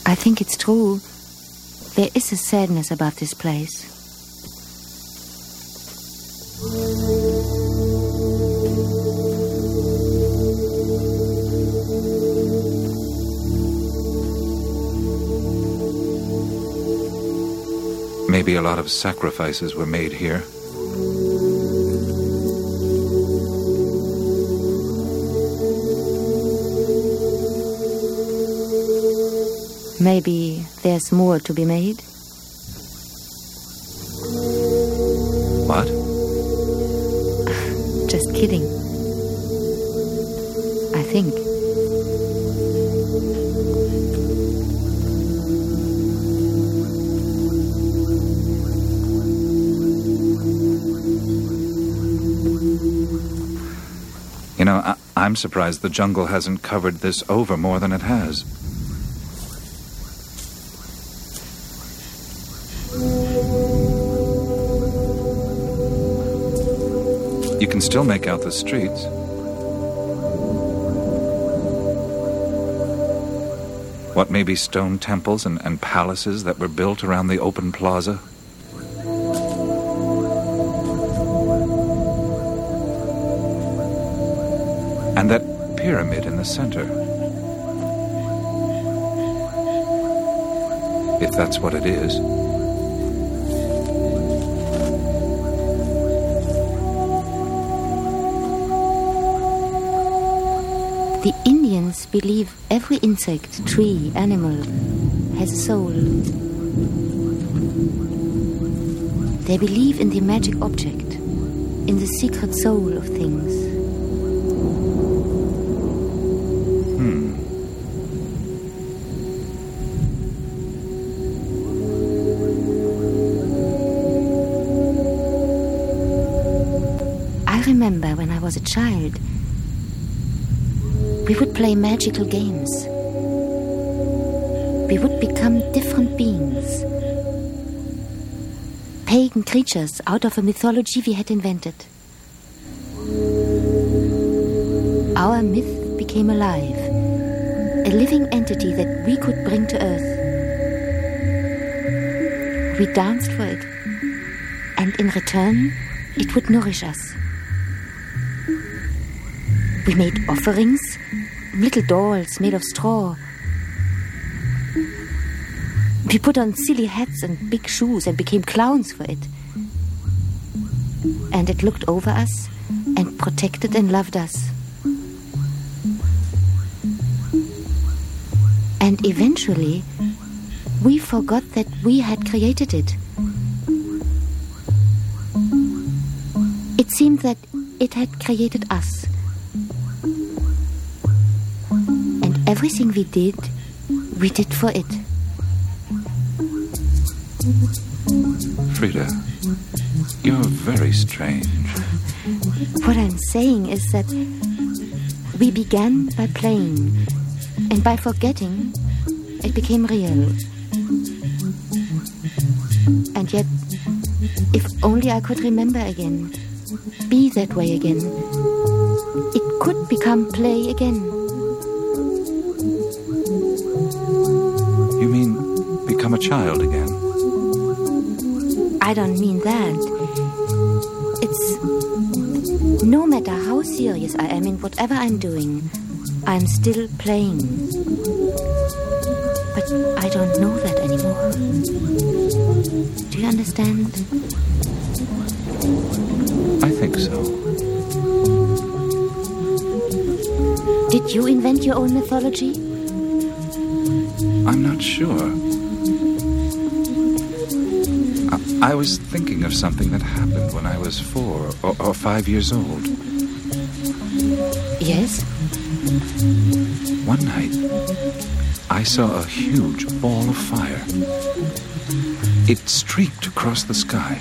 I think it's true. There is a sadness about this place. Maybe a lot of sacrifices were made here. Maybe there's more to be made. Surprised the jungle hasn't covered this over more than it has. You can still make out the streets. What may be stone temples and, and palaces that were built around the open plaza? Center. If that's what it is. The Indians believe every insect, tree, animal has a soul. They believe in the magic object, in the secret soul of things. Child, we would play magical games. We would become different beings. Pagan creatures out of a mythology we had invented. Our myth became alive, a living entity that we could bring to earth. We danced for it, and in return, it would nourish us. We made offerings, little dolls made of straw. We put on silly hats and big shoes and became clowns for it. And it looked over us and protected and loved us. And eventually, we forgot that we had created it. It seemed that it had created us. Everything we did, we did for it. Frida, you're very strange. What I'm saying is that we began by playing, and by forgetting, it became real. And yet, if only I could remember again, be that way again, it could become play again. Child again? I don't mean that. It's no matter how serious I am in whatever I'm doing, I'm still playing. But I don't know that anymore. Do you understand? I think so. Did you invent your own mythology? I'm not sure. I, was thinking of something that happened when I was four or, or five years old. Yes? One night, I saw a huge ball of fire. It streaked across the sky,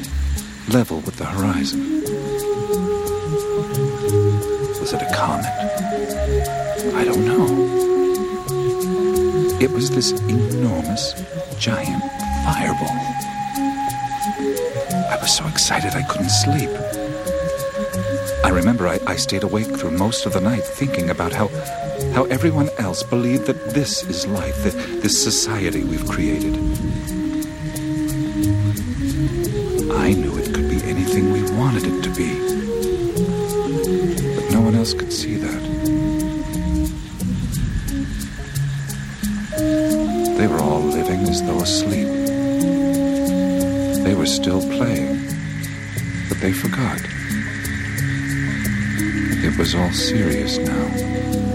level with the horizon. Was it a comet? I don't know. It was this enormous, giant fireball. Was so excited I couldn't sleep. I remember I, I stayed awake through most of the night thinking about how, how everyone else believed that this is life, that this society we've created. I knew it could be anything we wanted it to be. But no one else could see that. Was all serious now.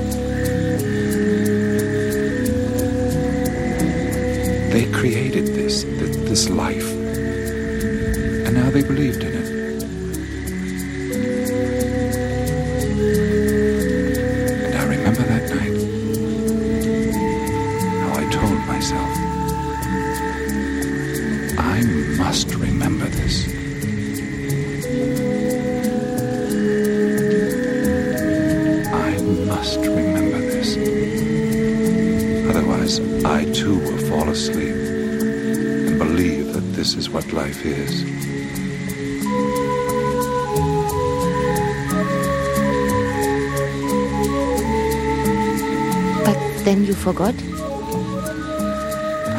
Forgot?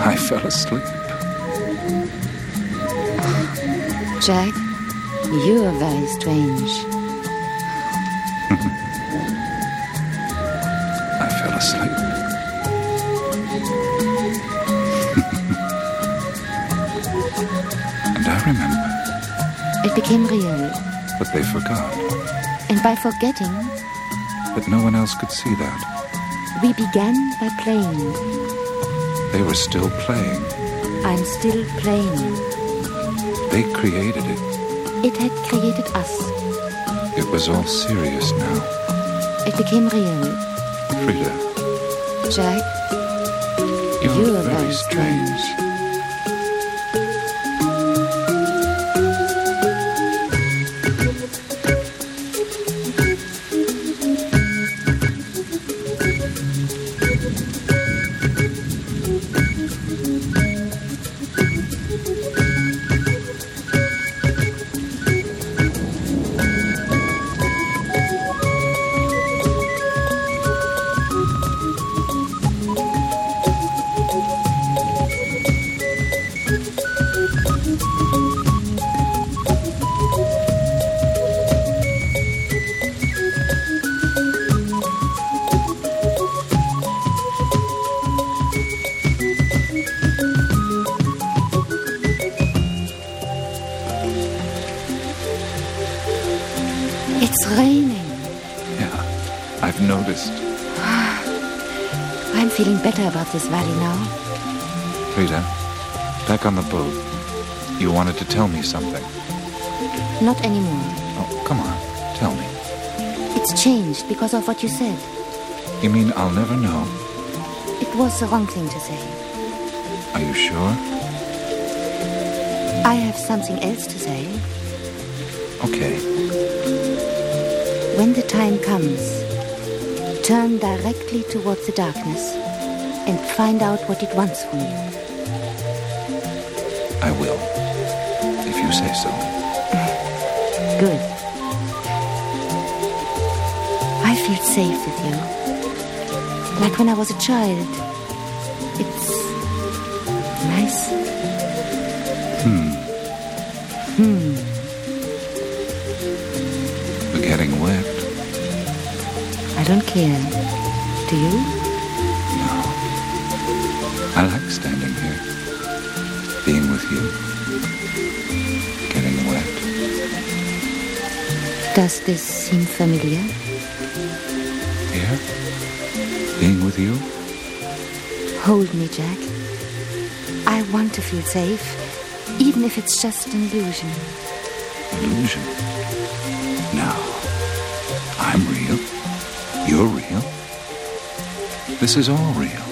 I fell asleep. Jack, you're very strange. I fell asleep. and I remember, It became real. but they forgot. And by forgetting, But no one else could see that. We began by playing. They were still playing. I'm still playing. They created it. It had created us. It was all serious now. It became real. Frida, Jack, you're, You're very very strange. It's of what you said. You mean I'll never know? It was the wrong thing to say. Are you sure? I have something else to say. Okay. When the time comes, turn directly towards the darkness and find out what it wants from you. I will. If you say so. Good. Safe with you. Like when I was a child. It's nice. Hmm. Hmm. We're getting wet. I don't care. Do you? No. I like standing here. Being with you. Getting wet. Does this seem familiar? With you? Hold me, Jack. I want to feel safe, even if it's just an illusion. Illusion. No. I'm real. You're real. This is all real.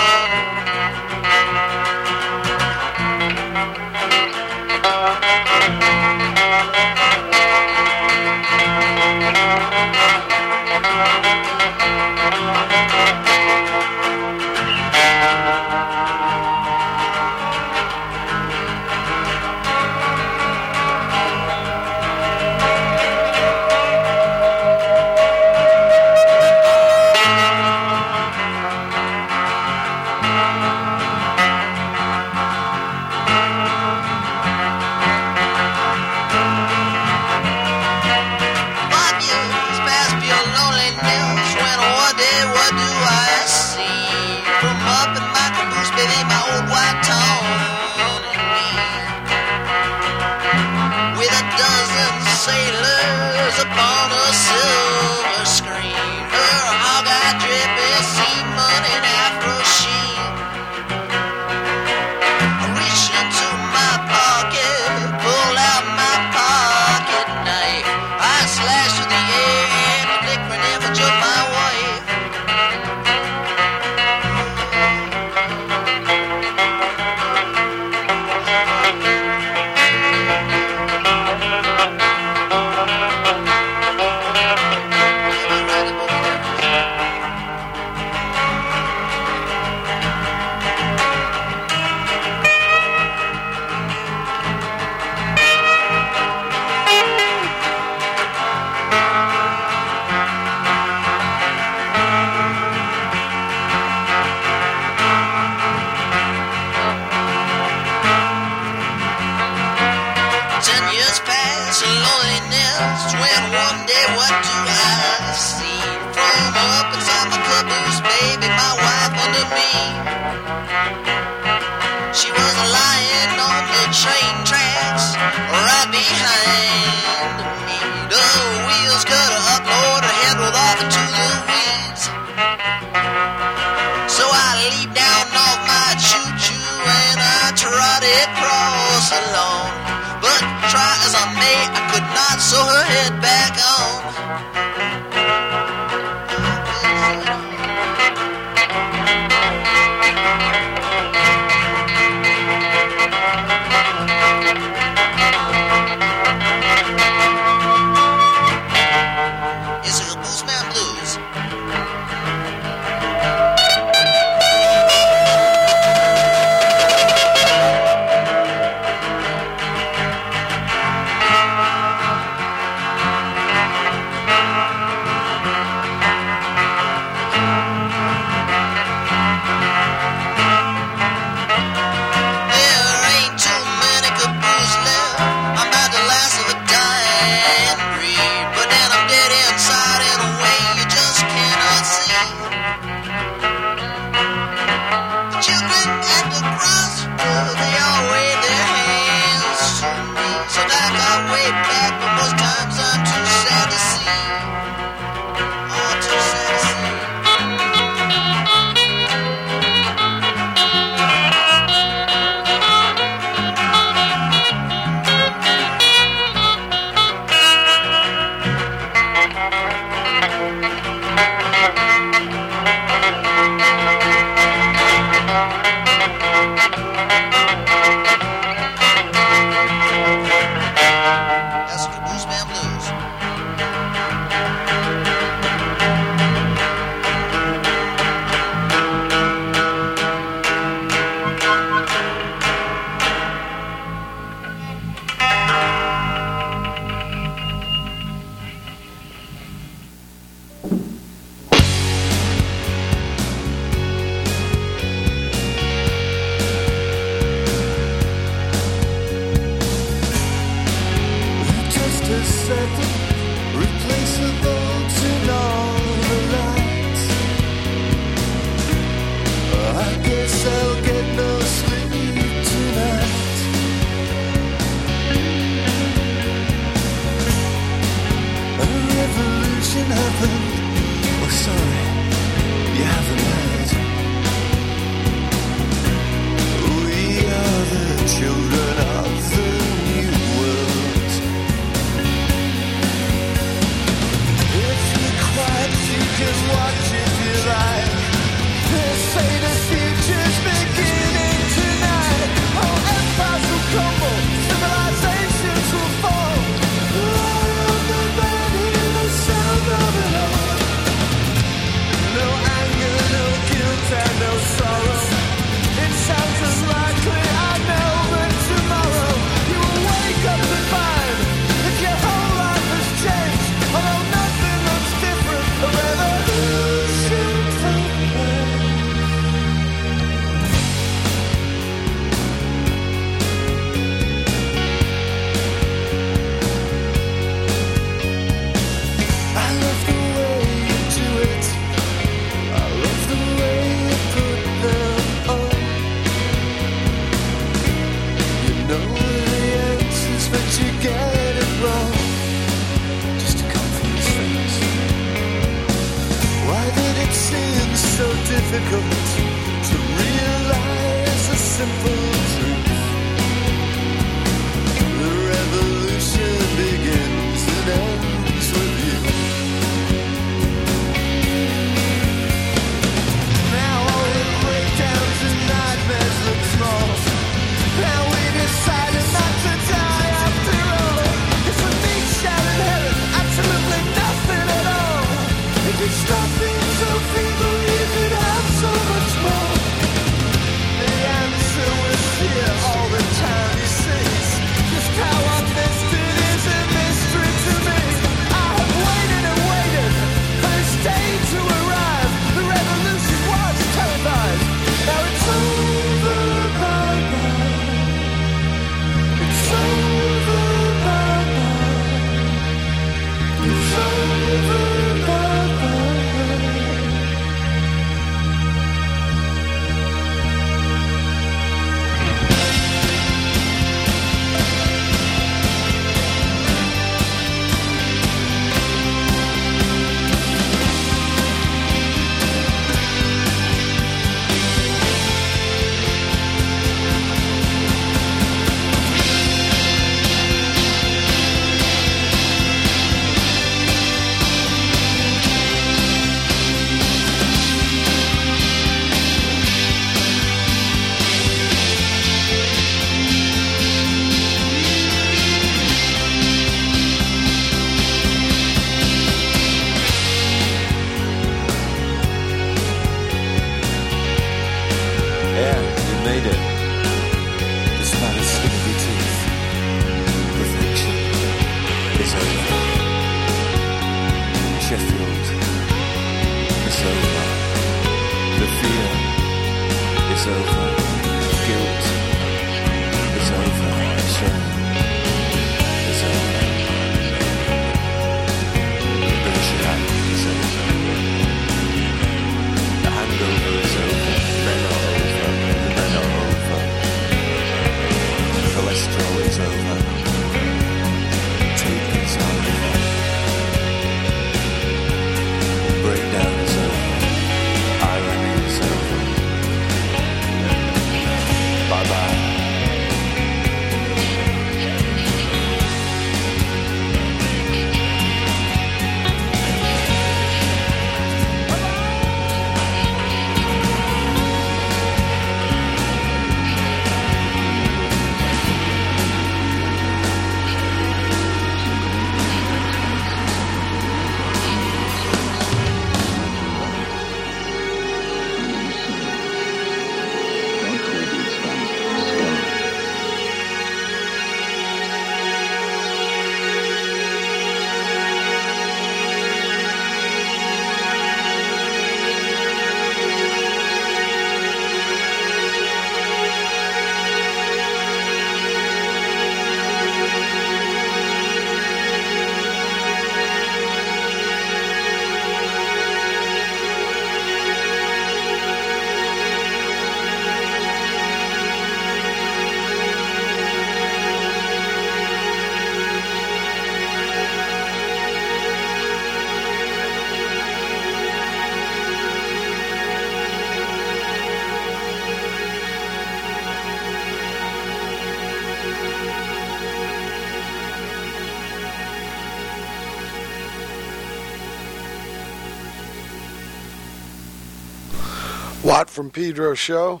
From Pedro show.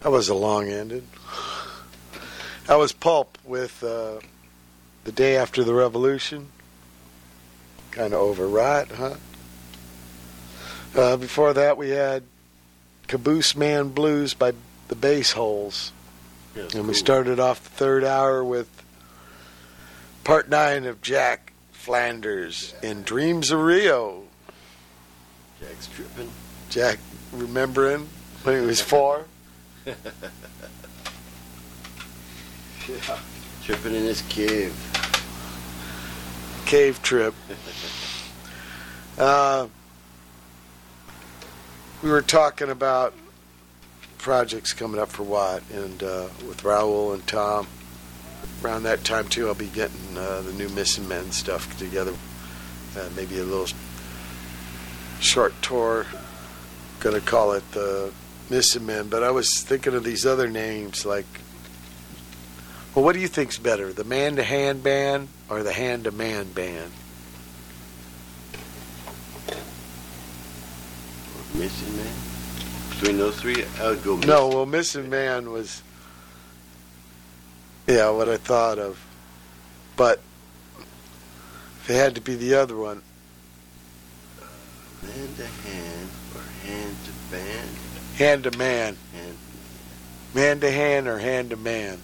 That was a long ended. That was Pulp with uh, the day after the revolution. Kind of overwrought, huh? Uh, before that, we had Caboose Man Blues by the Bassholes. and we started off the third hour with part nine of Jack Flanders in Dreams of Rio. Jack's tripping. Jack remembering when he was four. yeah. Tripping in his cave. Cave trip. Uh, we were talking about projects coming up for Watt, and uh, with Raul and Tom. Around that time too, I'll be getting uh, the new Missing Men stuff together. Uh, maybe a little short tour going to call it the Missing Men, but I was thinking of these other names like. Well, what do you think's better, the man to hand band or the hand to man band? Missing man. Between those three, I would go. No, well, Missing Man was, yeah, what I thought of. But if it had to be the other one, Man to hand hand to man. hand to man, man to hand or hand to man.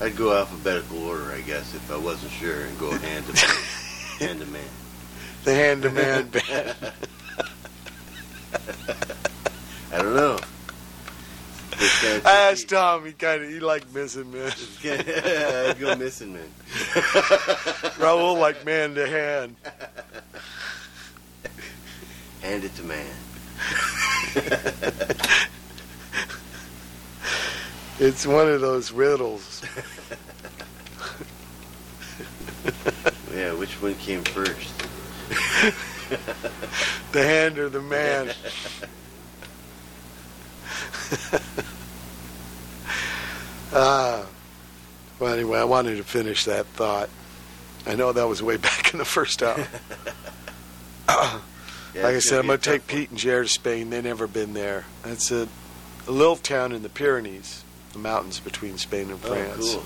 I'd go alphabetical order, I guess, if I wasn't sure, and go hand to man. hand to man. The hand to man band. I don't know. I asked Tom. He kind of he liked Missing Man. I'd go missing man. Raul like man to hand. Hand it to man. It's one of those riddles. Yeah, which one came first? The hand or the man. Ah. well, anyway, I wanted to finish that thought. I know that was way back in the first hour. Yeah, like I said, I'm going to take. Pete and Jared to Spain. They've never been there. It's a, a little town in the Pyrenees, the mountains between Spain and Oh, France. cool.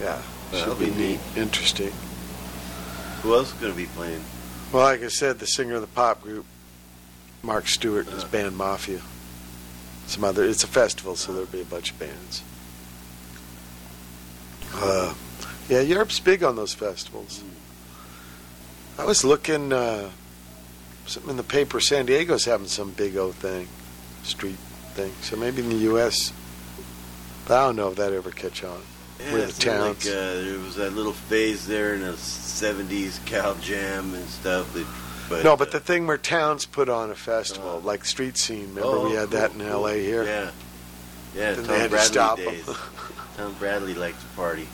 Yeah, That'll be be neat, neat. interesting. Who else is going to be playing? Well, like I said, the singer of the pop group, Mark Stewart, and his Uh. band Maffia. Some other. It's a festival, so there'll be a bunch of bands. Uh, yeah, Europe's big on those festivals. I was looking uh, something in the paper. San Diego's having some big old thing, street thing. So maybe in the U.S. I don't know if that ever catch on. Yeah, Where the towns. Like, uh, there was that little phase there in the 70s, Cal Jam and stuff. That, but, no, but uh, the thing where towns put on a festival, like Street Scene. Remember oh, we had that in cool, L.A. here. Yeah. Yeah, Then Tom they had to Bradley stop 'em. days. Tom Bradley liked to party.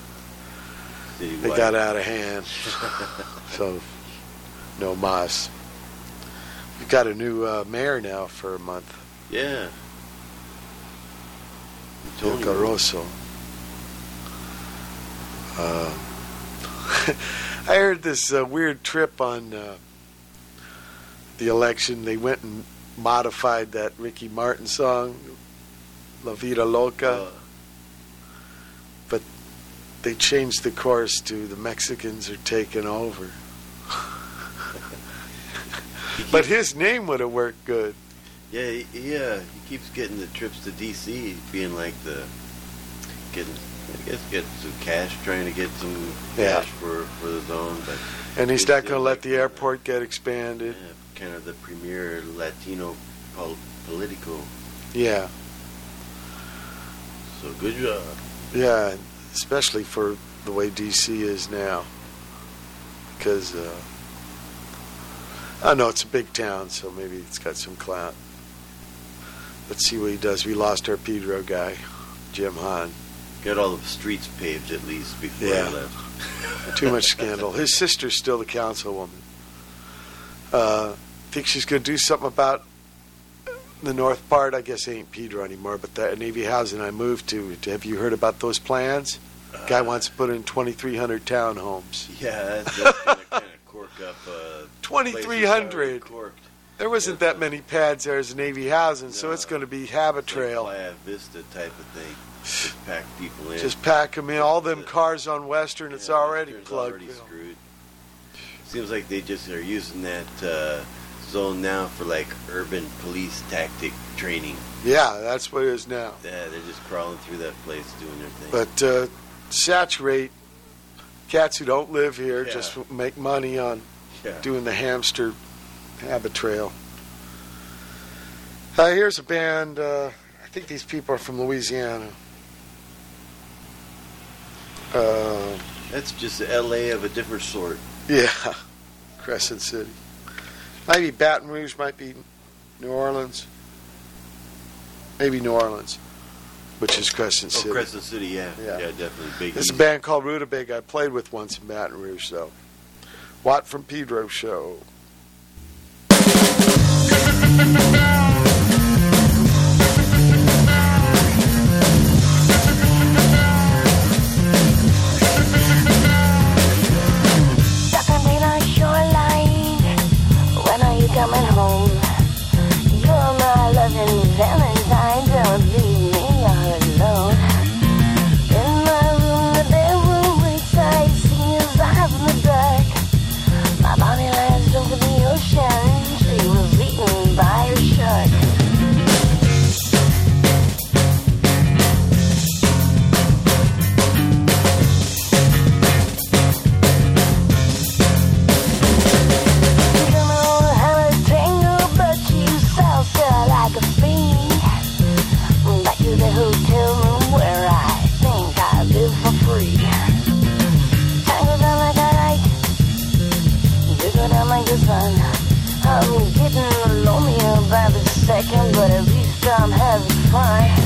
They got out of hand. so, no mas. We've got a new uh, mayor now for a month. Yeah. Caruso. Uh, I heard this uh, weird trip on uh, the election. They went and modified that Ricky Martin song, La Vida Loca. Uh, but they changed the chorus to the Mexicans are taking over. but his name would have worked good. Yeah, he, he, uh, he keeps getting the trips to D.C., being like the getting, I guess, get some cash, trying to get some Yeah. cash for for the zone, but And he's He's not going to let the airport get expanded. yeah, kind of the premier Latino pol- political. Yeah, So good job. yeah, especially for the way DC is now. Because, uh, I know it's a big town, so maybe it's got some clout. Let's see what he does. We lost our Pedro guy, Jim Hahn. Got all the streets paved at least before Yeah. I left. Too much scandal. His sister's still the councilwoman. Uh, think she's going to do something about the north part. I guess it ain't Pedro anymore, but that Navy housing I moved to. Have you heard about those plans? Guy wants to put in 2,300 townhomes. Yeah, that's, that's gonna kind of cork up. Uh, 2,300. Corked. There wasn't that many pads there as Navy housing, so it's going to be Habit Trail. Vista type of thing. Just pack people in. Just pack them in. All them cars on Western, it's already Western's plugged. already screwed. Seems like they just are using that uh, zone now for like urban police tactic training. Yeah, that's what it is now. Yeah, they're just crawling through that place doing their thing. But uh, saturate cats who don't live here, Yeah. just make money on Yeah. doing the hamster habit trail. Uh, here's a band. Uh, I think these people are from Louisiana. Uh, That's just L.A. of a different sort. yeah, Crescent City. Maybe Baton Rouge, might be New Orleans. Maybe New Orleans, which is Crescent Oh, City. Crescent City, yeah, Yeah. yeah, definitely big. There's a East. band called Rutabaga I played with once in Baton Rouge, though. Watt from Pedro Show. Second, but at least I'm having fun.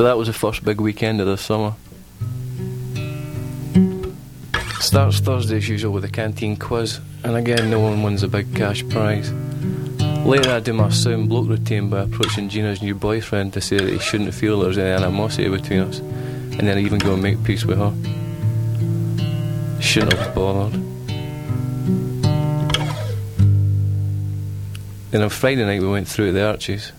So that was the first big weekend of the summer. Starts Thursday as usual with a canteen quiz, and again no one wins a big cash prize. Later I do my sound bloke routine by approaching Gina's new boyfriend to say that he shouldn't feel there's any animosity between us, and then I even go and make peace with her. Shouldn't have bothered. Then on Friday night we went through at the Arches.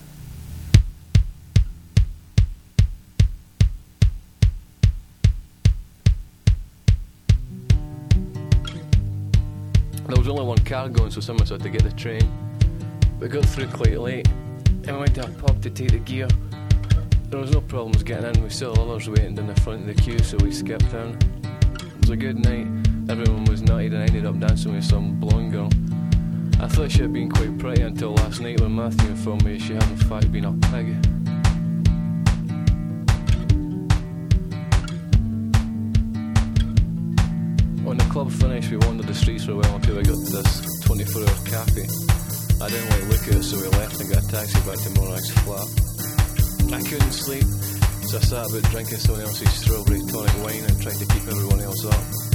kept down. It was a good night. Everyone was nutted and I ended up dancing with some blonde girl. I thought she had been quite pretty until last night when Matthew informed me she had in fact been a pig. When the club finished, we wandered the streets for a while until we got to this 24 hour cafe. I didn't like look at it, so we left and got a taxi back to Morag's flat. I couldn't sleep. I sat about drinking someone else's strawberry tonic wine and tried to keep everyone else up.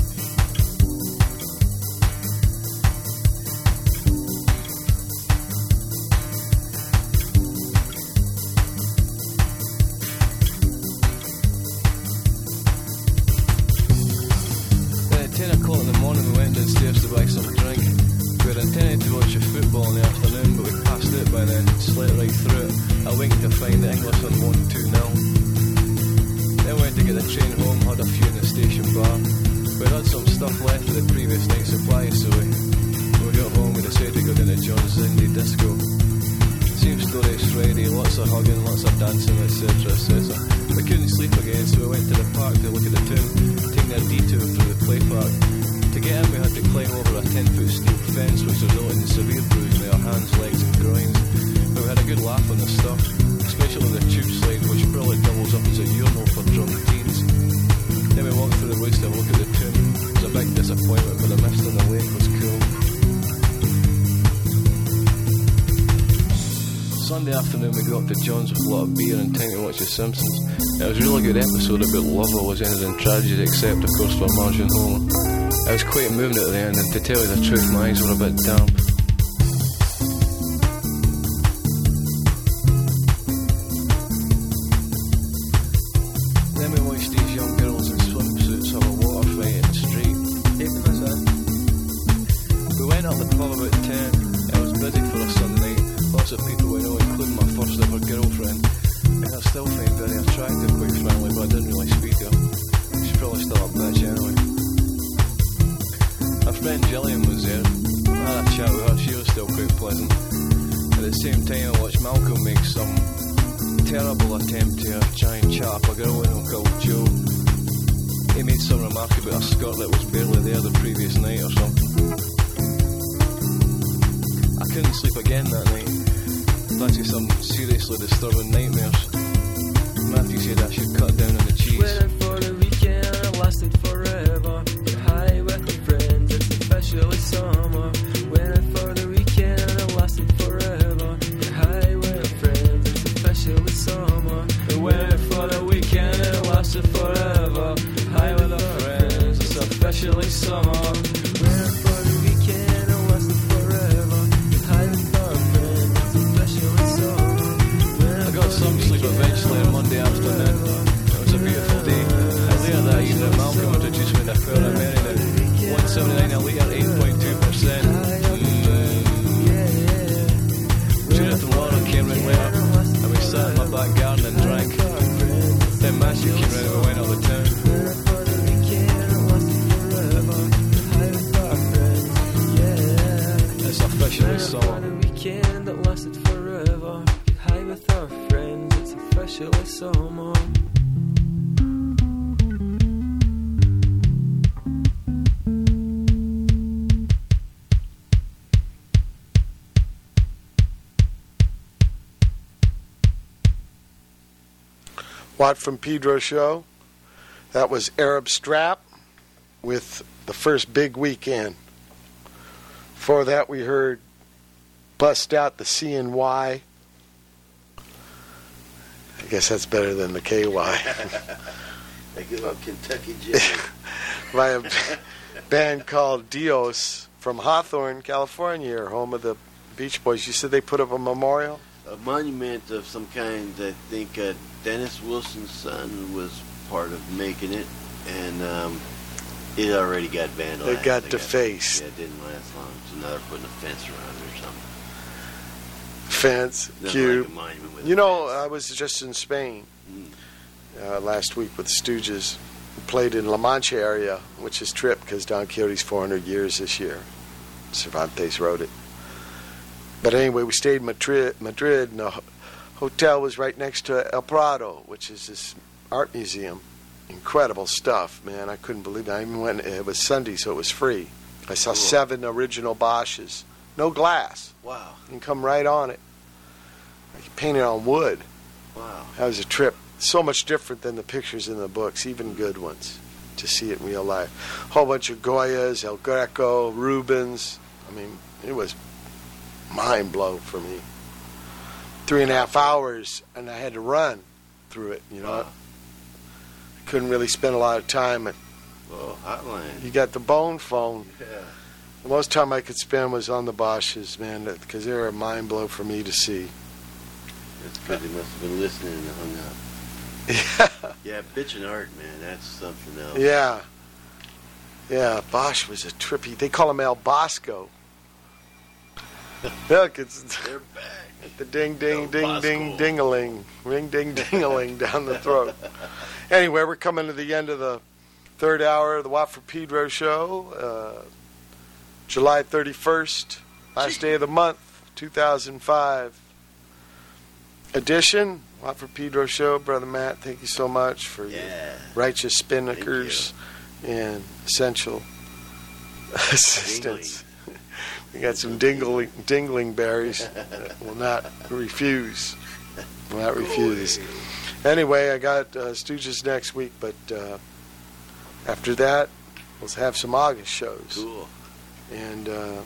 afternoon we got up to John's with a lot of beer and time to watch The Simpsons. It was a really good episode about love always ended in tragedy except of course for Marge and Homer. It was quite moving at the end and to tell you the truth my eyes were a bit damp. From Pedro Show, that was Arab Strap with the first big weekend. Before that, we heard Bust Out the CNY. I guess that's better than the KY. they give up Kentucky Jim. By a band called Dios from Hawthorne, California, home of the Beach Boys. You said they put up a memorial? A monument of some kind, I think, uh, Dennis Wilson's son was part of making it, and um, it already got vandalized. It got defaced. Yeah, it didn't last long. So now they're putting a fence around it or something. Fence, Nothing cube. like a you a know, I was just in Spain uh, last week with the Stooges. We played in La Mancha area, which is trip because Don Quixote's 400 years this year. Cervantes wrote it. But anyway, we stayed in Madrid, Madrid, the ho- hotel was right next to El Prado, which is this art museum. Incredible stuff, man. I couldn't believe it. I even went, it was Sunday, so it was free. I saw Cool. seven original Bosches. No glass. Wow. You can come right on it. Like painted on wood. Wow. That was a trip. So much different than the pictures in the books, even good ones, to see it in real life. whole bunch of Goyas, El Greco, Rubens. I mean, it was mind blow for me. Three and a half hours, and I had to run through it. You know, Wow. I couldn't really spend a lot of time. And Well, hotline. you got the bone phone. Yeah. The most time I could spend was on the Bosches, man, because they were a mind blow for me to see. That's good. They must have been listening and hung up. Yeah. Yeah, bitchin' art, man. That's something else. Yeah. Yeah, Bosch was a trippy. They call him El Bosco. Look, it's They're back. The ding, ding, ding, ding, dingaling, ring, ding, dingaling down the throat. Anyway, we're coming to the end of the third hour of the Watt from Pedro show. Uh, July 31st, last day of the month, 2005 edition. Watt from Pedro show, brother Matt. Thank you so much for your righteous spinnakers and essential assistance. We got some dingling, dingling berries that will not refuse. Will not refuse. Anyway, I got uh, Stooges next week, but uh, after that, we'll have some August shows. Cool. And uh,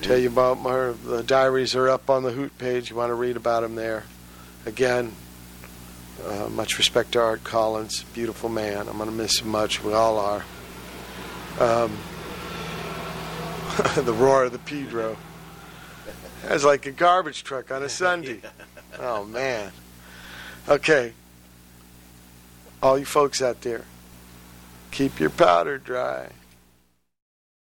tell you about my the diaries are up on the Hoot page. You want to read about them there. Again, uh, much respect to Art Collins, beautiful man. I'm going to miss him much. We all are. Um, the roar of the Pedro. That's like a garbage truck on a Sunday. Oh man. Okay. All you folks out there, keep your powder dry.